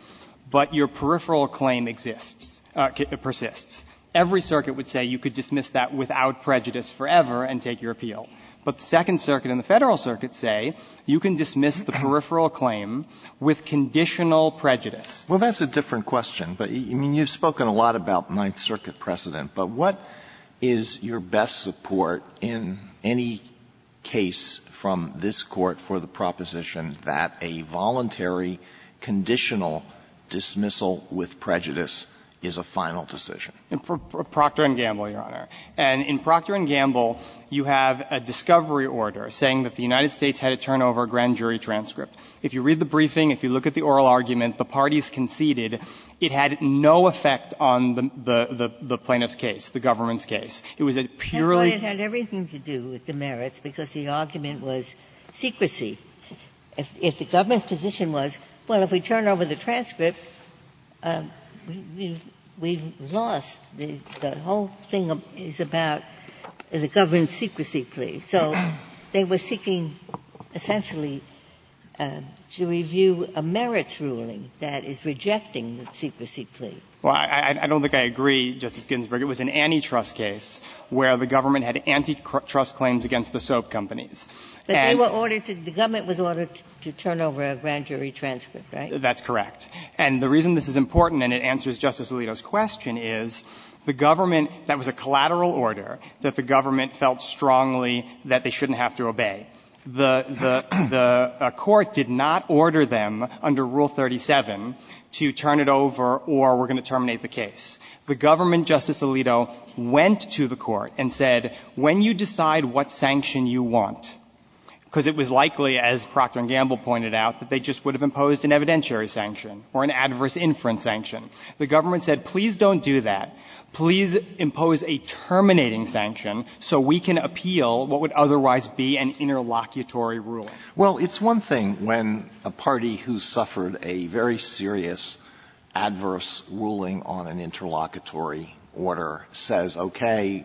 but your peripheral claim exists, uh, persists. Every circuit would say you could dismiss that without prejudice forever and take your appeal. But the Second Circuit and the Federal Circuit say you can dismiss the peripheral claim with conditional prejudice. Well, that's a different question. But, I mean, you've spoken a lot about Ninth Circuit precedent. But what is your best support in any case from this Court for the proposition that a voluntary conditional dismissal with prejudice is a final decision? In Procter & Gamble, Your Honor. And in Procter & Gamble, you have a discovery order saying that the United States had to turn over a grand jury transcript. If you read the briefing, if you look at the oral argument, the parties conceded it had no effect on the the plaintiff's case, the government's case. It was a purely It had everything to do with the merits because the argument was secrecy. If the government's position was, well, if we turn over the transcript, um, we've lost. The whole thing is about the government's secrecy plea. So they were seeking essentially Uh, to review a merits ruling that is rejecting the secrecy plea. Well, I don't think I agree, Justice Ginsburg. It was an antitrust case where the government had antitrust claims against the soap companies. But they were ordered to the government was ordered to turn over a grand jury transcript, right? That's correct. And the reason this is important, and it answers Justice Alito's question, is the government that was a collateral order that the government felt strongly that they shouldn't have to obey. The uh, court did not order them under Rule 37 to turn it over or we're going to terminate the case. The government, Justice Alito, went to the court and said, when you decide what sanction you want, because it was likely, as Procter & Gamble pointed out, that they just would have imposed an evidentiary sanction or an adverse inference sanction. The government said, please don't do that. Please impose a terminating sanction so we can appeal what would otherwise be an interlocutory ruling. Well, it's one thing when a party who suffered a very serious adverse ruling on an interlocutory order says, okay,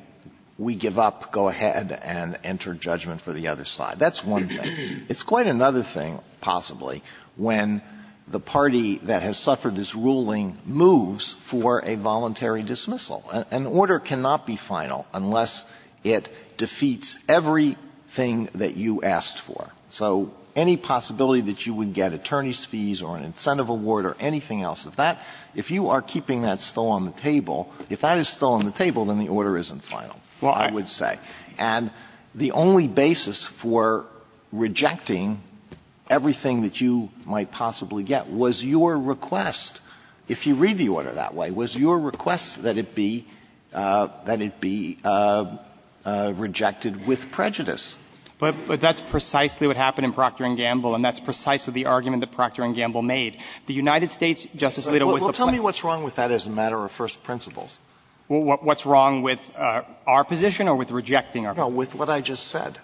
we give up, go ahead and enter judgment for the other side. That's one thing. It's quite another thing, possibly, when the party that has suffered this ruling moves for a voluntary dismissal. An order cannot be final unless it defeats everything that you asked for. So any possibility that you would get attorney's fees or an incentive award or anything else, if that – if you are keeping that still on the table, if that is still on the table, then the order isn't final, I would say. And the only basis for rejecting everything that you might possibly get was your request, if you read the order that way, was your request that it be uh, – that it be uh, uh, rejected with prejudice. But that's precisely what happened in Procter & Gamble, and that's precisely the argument that Procter & Gamble made. The United States, Justice Alito, was the – Well, tell me what's wrong with that as a matter of first principles. What's wrong with our position or with rejecting our position? No, with what I just said.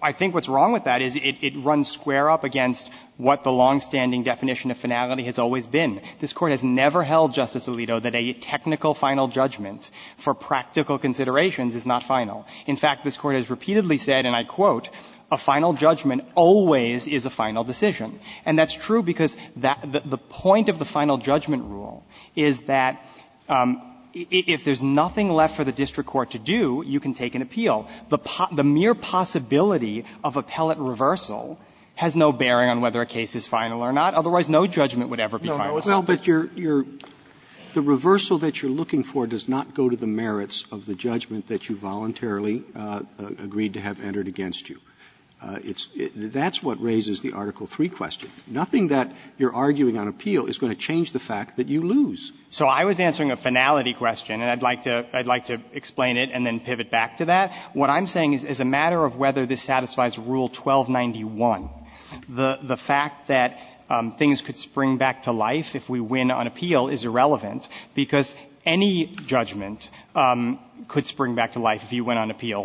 I think what's wrong with that is it runs square up against what the longstanding definition of finality has always been. This Court has never held, Justice Alito, that a technical final judgment for practical considerations is not final. In fact, this Court has repeatedly said, and I quote, a final judgment always is a final decision. And that's true because the point of the final judgment rule is that um, if there's nothing left for the district court to do, you can take an appeal. The mere possibility of appellate reversal has no bearing on whether a case is final or not. Otherwise, no judgment would ever be final. Well, but you're – the reversal that you're looking for does not go to the merits of the judgment that you voluntarily uh, uh, agreed to have entered against you. Uh, it's – that's what raises the Article III question. Nothing that you're arguing on appeal is going to change the fact that you lose. So I was answering a finality question, and I'd like to – I'd like to explain it and then pivot back to that. What I'm saying is, as a matter of whether this satisfies Rule 1291, the fact that um, things could spring back to life if we win on appeal is irrelevant, because any judgment um, could spring back to life if you went on appeal.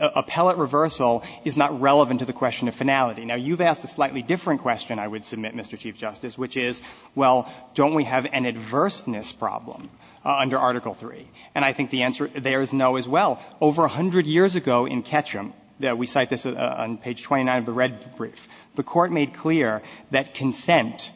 Appellate reversal is not relevant to the question of finality. Now, you've asked a slightly different question, I would submit, Mr. Chief Justice, which is, well, don't we have an adverseness problem uh, under Article III? And I think the answer there is no as well. Over 100 years ago in Ketchum, we cite this uh, on page 29 of the red brief, the Court made clear that consent,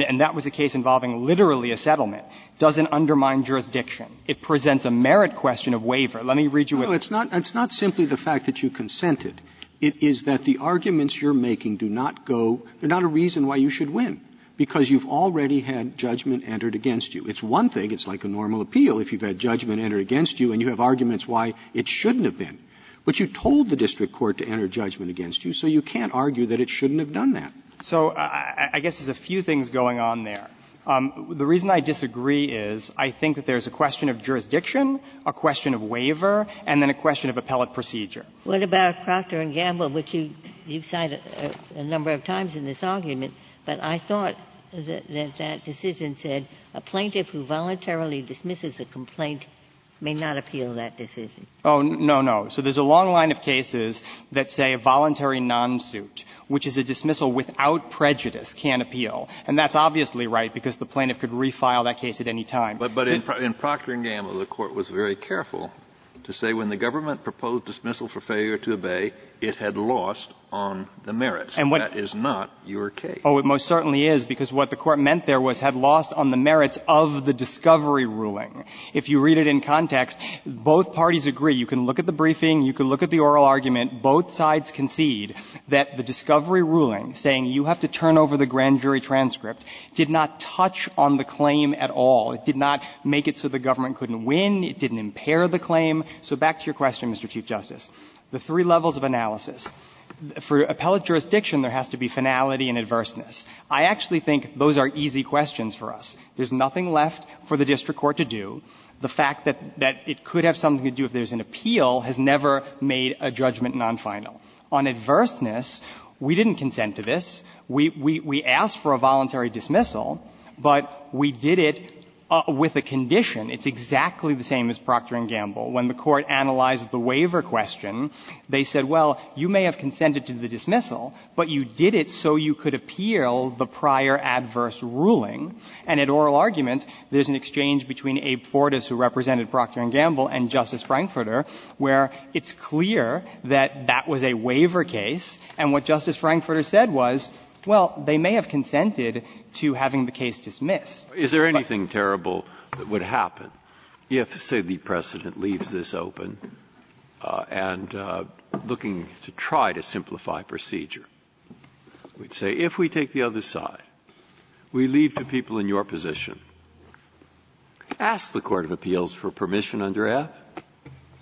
and that was a case involving literally a settlement, doesn't undermine jurisdiction. It presents a merit question of waiver. Let me read you what No, it's not, it's not simply the fact that you consented. It is that the arguments you're making do not go, they're not a reason why you should win, because you've already had judgment entered against you. It's one thing, it's like a normal appeal, if you've had judgment entered against you and you have arguments why it shouldn't have been. But you told the district court to enter judgment against you, so you can't argue that it shouldn't have done that. So I, I guess there's a few things going on there. Um, the reason I disagree is I think that there's a question of jurisdiction, a question of waiver, and then a question of appellate procedure. What about Procter and Gamble, which you you've cited a, a number of times in this argument? But I thought that, that that decision said a plaintiff who voluntarily dismisses a complaint may not appeal that decision. Oh, no, no. So there's a long line of cases that say a voluntary non-suit, which is a dismissal without prejudice, can appeal. And that's obviously right because the plaintiff could refile that case at any time. But, but in, in Procter and Gamble, the court was very careful to say when the government proposed dismissal for failure to obey, it had lost on the merits. And what, that is not your case. Oh, it most certainly is, because what the court meant there was had lost on the merits of the discovery ruling. If you read it in context, both parties agree. You can look at the briefing, you can look at the oral argument. Both sides concede that the discovery ruling, saying you have to turn over the grand jury transcript, did not touch on the claim at all. It did not make it so the government couldn't win. It didn't impair the claim. So back to your question, Mr. Chief Justice. The three levels of analysis. For appellate jurisdiction, there has to be finality and adverseness. I actually think those are easy questions for us. There's nothing left for the district court to do. The fact that, that it could have something to do if there's an appeal has never made a judgment non-final. On adverseness, we didn't consent to this. We, asked for a voluntary dismissal, but we did it Uh, with a condition. It's exactly the same as Procter and Gamble. When the court analyzed the waiver question, they said, "Well, you may have consented to the dismissal, but you did it so you could appeal the prior adverse ruling." And at oral argument, there's an exchange between Abe Fortas, who represented Procter and Gamble, and Justice Frankfurter, where it's clear that that was a waiver case. And what Justice Frankfurter said was, well, they may have consented to having the case dismissed. Is there anything terrible that would happen if, say, the precedent leaves this open uh, and uh, looking to try to simplify procedure? We'd say, if we take the other side, we leave to people in your position, ask the Court of Appeals for permission under F.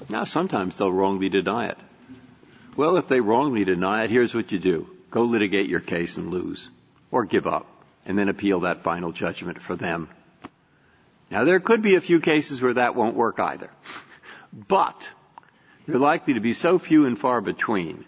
Now, sometimes they'll wrongly deny it. Well, if they wrongly deny it, here's what you do go litigate your case and lose, or give up, and then appeal that final judgment for them. Now, there could be a few cases where that won't work either. But they're likely to be so few and far between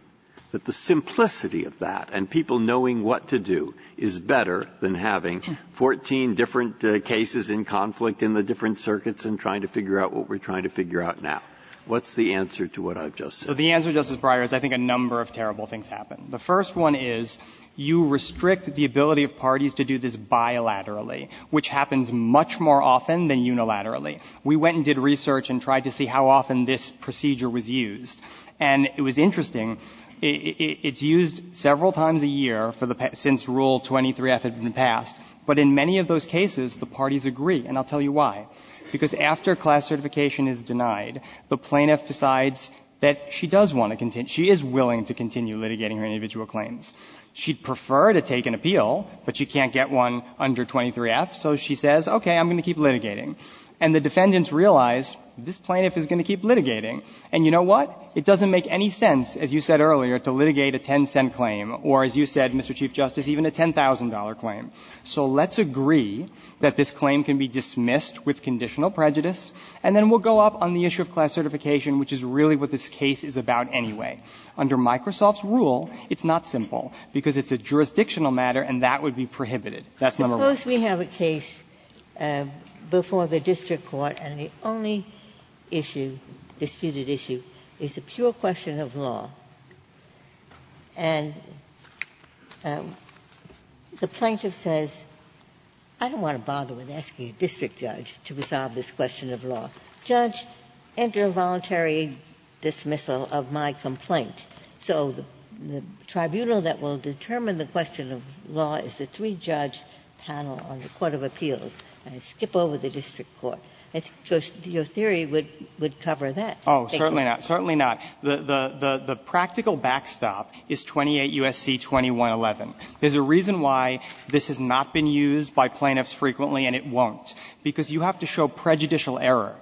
that the simplicity of that and people knowing what to do is better than having 14 different uh, cases in conflict in the different circuits and trying to figure out what we're trying to figure out now. What's the answer to what I've just said? So the answer, Justice Breyer, is I think a number of terrible things happen. The first one is you restrict the ability of parties to do this bilaterally, which happens much more often than unilaterally. We went and did research and tried to see how often this procedure was used. And it was interesting. It's used several times a year for the, since Rule 23F had been passed. But in many of those cases, the parties agree, and I'll tell you why because after class certification is denied, the plaintiff decides that she does want to continue, she is willing to continue litigating her individual claims. She'd prefer to take an appeal, but she can't get one under 23F, so she says, okay, I'm going to keep litigating. And the defendants realize this plaintiff is going to keep litigating. And you know what? It doesn't make any sense, as you said earlier, to litigate a 10 cent claim, or as you said, Mr. Chief Justice, even a $10,000 claim. So let's agree that this claim can be dismissed with conditional prejudice, and then we'll go up on the issue of class certification, which is really what this case is about anyway. Under Microsoft's rule, it's not simple, because it's a jurisdictional matter, and that would be prohibited. That's number one. Suppose we have a case before the district court, and the only issue, disputed issue, is a pure question of law. And um, the plaintiff says, I don't want to bother with asking a district judge to resolve this question of law. Judge, enter a voluntary dismissal of my complaint. So the, tribunal that will determine the question of law is the three judge panel on the Court of Appeals skip over the district court. I think your theory would, would cover that. Oh, certainly not. Certainly not. The, the, the, the practical backstop is 28 U.S.C. 2111. There's a reason why this has not been used by plaintiffs frequently, and it won't, because you have to show prejudicial error.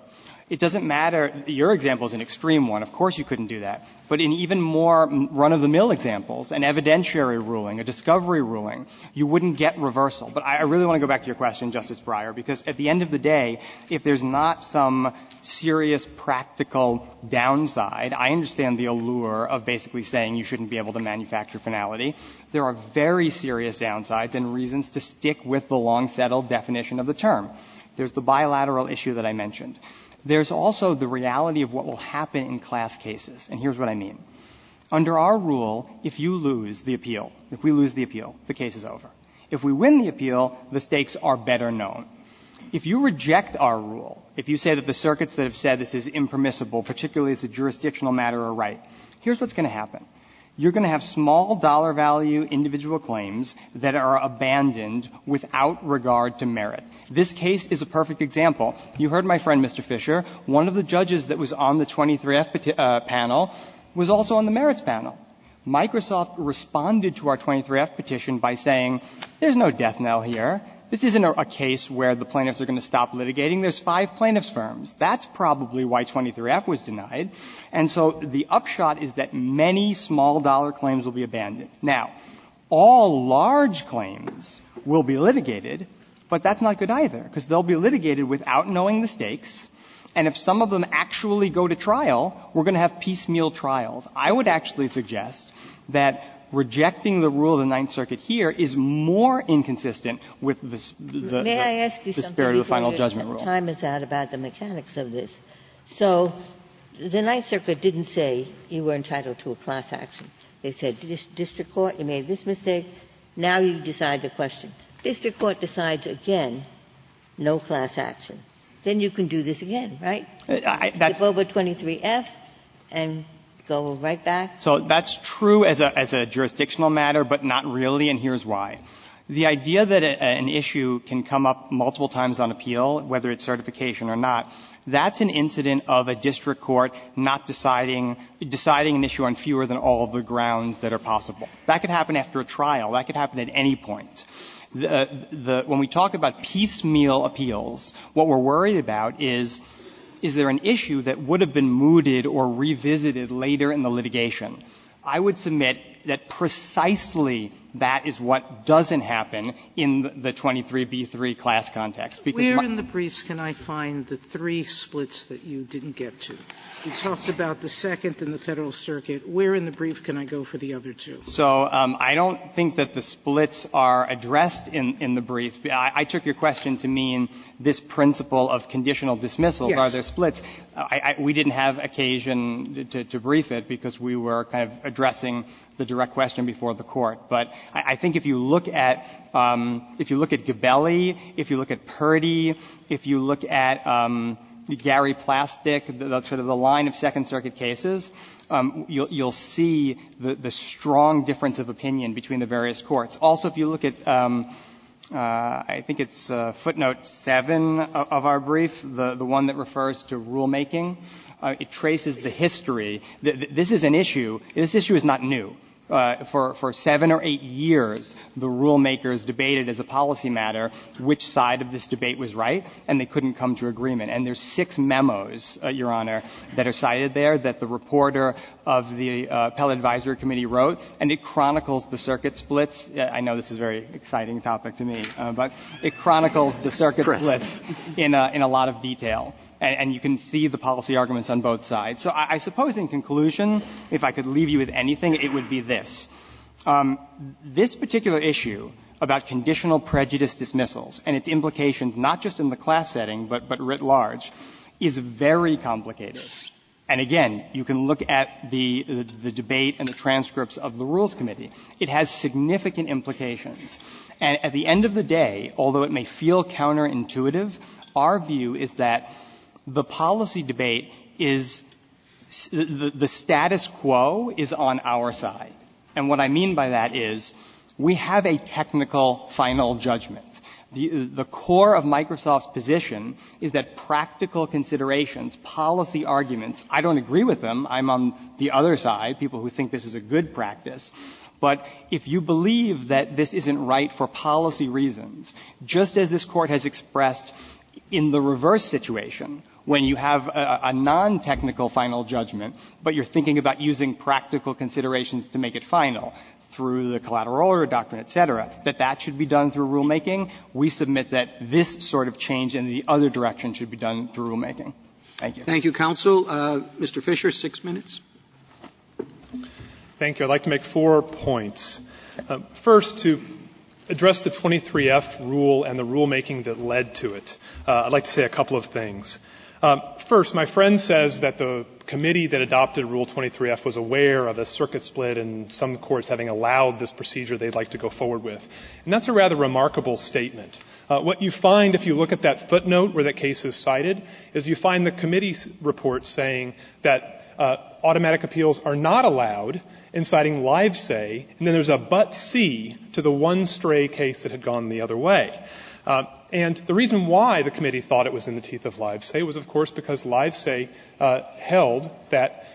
It doesn't matter. Your example is an extreme one. Of course you couldn't do that. But in even more run-of-the-mill examples, an evidentiary ruling, a discovery ruling, you wouldn't get reversal. But I really want to go back to your question, Justice Breyer, because at the end of the day, if there's not some serious practical downside, I understand the allure of basically saying you shouldn't be able to manufacture finality. There are very serious downsides and reasons to stick with the long-settled definition of the term. There's the bilateral issue that I mentioned. There's also the reality of what will happen in class cases, and here's what I mean. Under our rule, if you lose the appeal, if we lose the appeal, the case is over. If we win the appeal, the stakes are better known. If you reject our rule, if you say that the circuits that have said this is impermissible, particularly as a jurisdictional matter, are right, here's what's going to happen. You're going to have small dollar value individual claims that are abandoned without regard to merit. This case is a perfect example. You heard my friend, Mr. Fisher. One of the judges that was on the 23F uh, panel was also on the merits panel. Microsoft responded to our 23F petition by saying, there's no death knell here. This isn't a case where the plaintiffs are going to stop litigating. There's five plaintiffs' firms. That's probably why 23F was denied. And so the upshot is that many small dollar claims will be abandoned. Now, all large claims will be litigated, but that's not good either, because they'll be litigated without knowing the stakes. And if some of them actually go to trial, we're going to have piecemeal trials. I would actually suggest that rejecting the rule of the Ninth Circuit here is more inconsistent with the spirit of the final judgment rule. Time is out about the mechanics of this. So the Ninth Circuit didn't say you were entitled to a class action. They said, district court, you made this mistake. Now you decide the question. District court decides again, no class action. Then you can do this again, right? Skip over 23F and go right back? So that's true as a as a jurisdictional matter, but not really, and here's why. The idea that an issue can come up multiple times on appeal, whether it's certification or not, that's an incident of a district court not deciding deciding an issue on fewer than all the grounds that are possible. That could happen after a trial. That could happen at any point. When we talk about piecemeal appeals, what we're worried about is, is there an issue that would have been mooted or revisited later in the litigation? I would submit that precisely that is what doesn't happen in the 23b3 class context. Where in the briefs can I find the three splits that you didn't get to? You talked about the Second and the Federal Circuit. Where in the brief can I go for the other two? So um, I don't think that the splits are addressed in the brief. I took your question to mean this principle of conditional dismissal. Are there splits? We didn't have occasion to brief it because we were kind of addressing the direct question before the Court. But I think if you look at um, if you look at Gabelli, if you look at Purdy, if you look at um, Gary Plastic, sort of the line of Second Circuit cases, um, you'll see the strong difference of opinion between the various courts. Also, if you look at, uh, I think it's uh, footnote 7 of our brief, the one that refers to rulemaking, uh, it traces the history. This is an issue. This issue is not new. Uh, for seven or eight years, the rulemakers debated as a policy matter which side of this debate was right, and they couldn't come to agreement. And there's six memos, uh, Your Honor, that are cited there that the reporter of the uh, Appellate Advisory Committee wrote, and it chronicles the circuit splits. I know this is a very exciting topic to me, but it chronicles the circuit splits in a lot of detail. And you can see the policy arguments on both sides. So I suppose in conclusion, if I could leave you with anything, it would be this. Um, this particular issue about conditional prejudice dismissals and its implications not just in the class setting, but writ large, is very complicated. And again, you can look at the debate and the transcripts of the Rules Committee. It has significant implications. And at the end of the day, although it may feel counterintuitive, our view is that the policy debate is the status quo is on our side. And what I mean by that is we have a technical final judgment. The, core of Microsoft's position is that practical considerations, policy arguments, I don't agree with them. I'm on the other side, people who think this is a good practice. But if you believe that this isn't right for policy reasons, just as this Court has expressed in the reverse situation, when you have a, a non-technical final judgment, but you're thinking about using practical considerations to make it final through the collateral order doctrine, et cetera, that that should be done through rulemaking. We submit that this sort of change in the other direction should be done through rulemaking. Thank you. Thank you, counsel. Uh, Mr. Fisher, six minutes. Thank you. I'd like to make four points. Uh, first, to address the 23F rule and the rulemaking that led to it, uh, I'd like to say a couple of things. Um, first, my friend says that the committee that adopted Rule 23F was aware of a circuit split and some courts having allowed this procedure they'd like to go forward with. And that's a rather remarkable statement. Uh, what you find if you look at that footnote where that case is cited is you find the committee report saying that automatic appeals are not allowed in citing Livesay, and then there's a but C to the one stray case that had gone the other way. Uh, and the reason why the committee thought it was in the teeth of Livesay was, of course, because Livesay uh, held that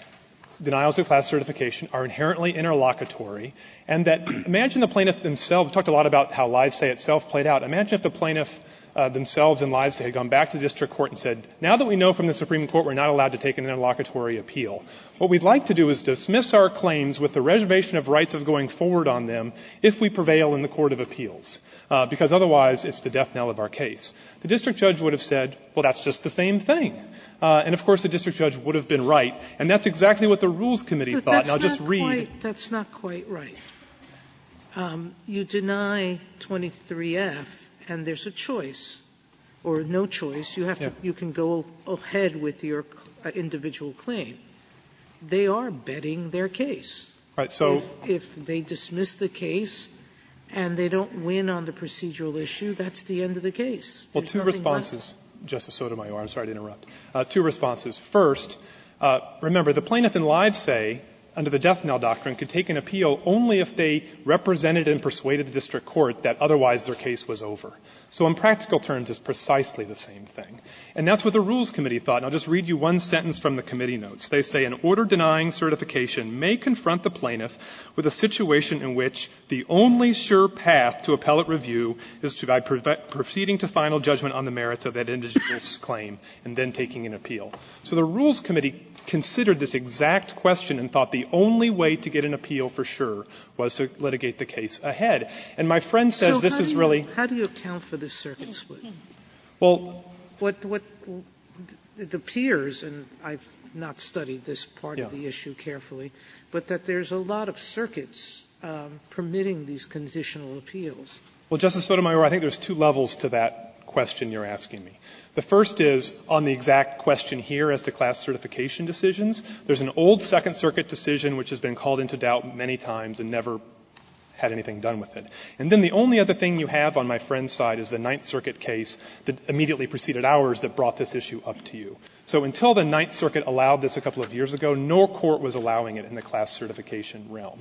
denials of class certification are inherently interlocutory, and that imagine the plaintiff themselves talked a lot about how Livesay itself played out. Imagine if the plaintiff uh, themselves lives they had gone back to the district court and said, now that we know from the Supreme Court we're not allowed to take an interlocutory appeal, what we'd like to do is dismiss our claims with the reservation of rights of going forward on them if we prevail in the Court of Appeals uh, because otherwise it's the death knell of our case. The district judge would have said, well, that's just the same thing. Uh, and of course, the district judge would have been right. And that's exactly what the Rules Committee thought. And I'll just read. Quite, that's not quite right. Um, you deny 23F, and there's a choice, or no choice. You have to. You can go ahead with your uh, individual claim. They are betting their case. Right. So if, they dismiss the case and they don't win on the procedural issue, that's the end of the case. Well, two responses. Justice Sotomayor. I'm sorry to interrupt. Uh, two responses. First, uh, remember, the plaintiff in Livesay under the death knell doctrine could take an appeal only if they represented and persuaded the district court that otherwise their case was over. So in practical terms, it's precisely the same thing. And that's what the Rules Committee thought. And I'll just read you one sentence from the committee notes. They say, an order denying certification may confront the plaintiff with a situation in which the only sure path to appellate review is to by proceeding to final judgment on the merits of that individual's claim and then taking an appeal. So the Rules Committee considered this exact question and thought the only way to get an appeal for sure was to litigate the case ahead. And my friend says so this is you, really. How do you account for this circuit split? Well, what, what, it appears, and I've not studied this part yeah. of the issue carefully, but that there's a lot of circuits um, permitting these conditional appeals. Well, Justice Sotomayor, I think there's two levels to that question you're asking me. The first is on the exact question here as to class certification decisions. There's an old Second Circuit decision which has been called into doubt many times and never had anything done with it. And then the only other thing you have on my friend's side is the Ninth Circuit case that immediately preceded ours that brought this issue up to you. So until the Ninth Circuit allowed this a couple of years ago, no court was allowing it in the class certification realm.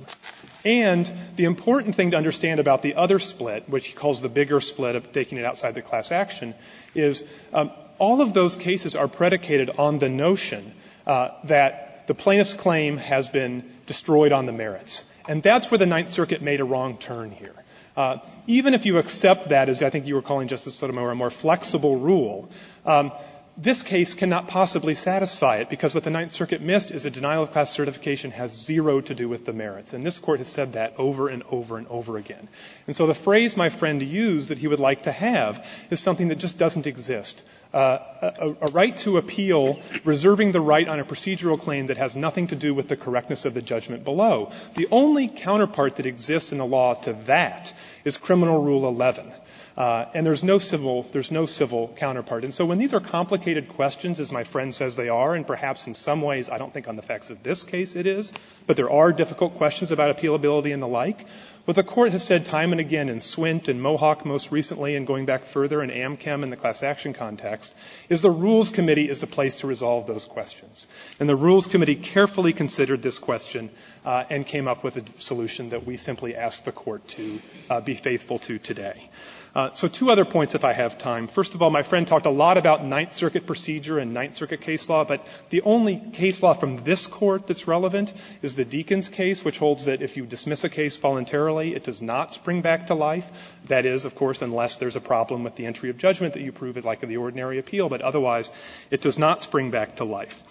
And the important thing to understand about the other split, which he calls the bigger split of taking it outside the class action, is um, all of those cases are predicated on the notion uh, that the plaintiff's claim has been destroyed on the merits. And that's where the Ninth Circuit made a wrong turn here. Uh, even if you accept that, as I think you were calling Justice Sotomayor, a more flexible rule, um, this case cannot possibly satisfy it because what the Ninth Circuit missed is a denial of class certification has zero to do with the merits. And this court has said that over and over and over again. And so the phrase my friend used that he would like to have is something that just doesn't exist. Uh, a, a, right to appeal, reserving the right on a procedural claim that has nothing to do with the correctness of the judgment below. The only counterpart that exists in the law to that is Criminal Rule 11. Uh, and there's no civil, there's no civil counterpart. And so when these are complicated questions, as my friend says they are, and perhaps in some ways, I don't think on the facts of this case it is, but there are difficult questions about appealability and the like, What the Court has said time and again in Swint and Mohawk most recently and going back further in Amchem in the class action context is the Rules Committee is the place to resolve those questions. And the Rules Committee carefully considered this question uh, and came up with a solution that we simply ask the Court to uh, be faithful to today. Uh, so two other points if I have time. First of all, my friend talked a lot about Ninth Circuit procedure and Ninth Circuit case law, but the only case law from this court that's relevant is the Deakins case, which holds that if you dismiss a case voluntarily, it does not spring back to life. That is, of course, unless there's a problem with the entry of judgment that you prove it like in the ordinary appeal, but otherwise it does not spring back to life.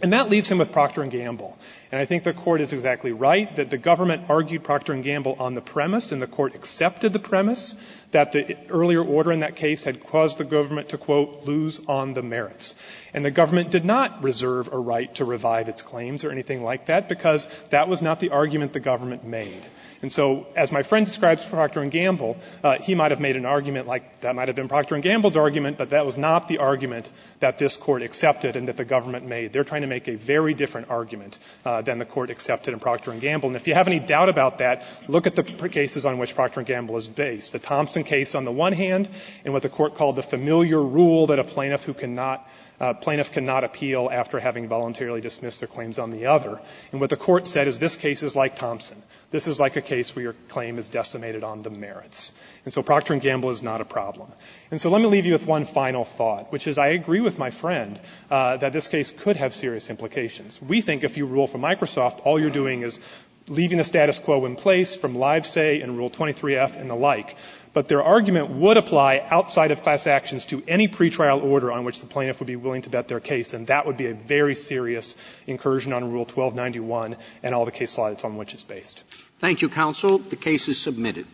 And that leaves him with Procter and Gamble. And I think the court is exactly right that the government argued Procter and Gamble on the premise, and the court accepted the premise that the earlier order in that case had caused the government to quote lose on the merits. And the government did not reserve a right to revive its claims or anything like that because that was not the argument the government made. And so, as my friend describes Procter and Gamble, uh, he might have made an argument like that might have been Procter and Gamble's argument, but that was not the argument that this court accepted and that the government made. They're trying to make a very different argument uh, than the court accepted in Procter Gamble. And if you have any doubt about that, look at the cases on which Procter Gamble is based. The Thompson case on the one hand, and what the court called the familiar rule that a plaintiff who cannot plaintiff cannot appeal after having voluntarily dismissed their claims on the other. And what the court said is this case is like Thompson. This is like a case where your claim is decimated on the merits. And so Procter & Gamble is not a problem. And so let me leave you with one final thought, which is I agree with my friend uh, that this case could have serious implications. We think if you rule for Microsoft, all you're doing is leaving the status quo in place from Livesay and Rule 23F and the like. But their argument would apply outside of class actions to any pretrial order on which the plaintiff would be willing to bet their case, and that would be a very serious incursion on Rule 1291 and all the case law that's on which it's based. Thank you, counsel. The case is submitted.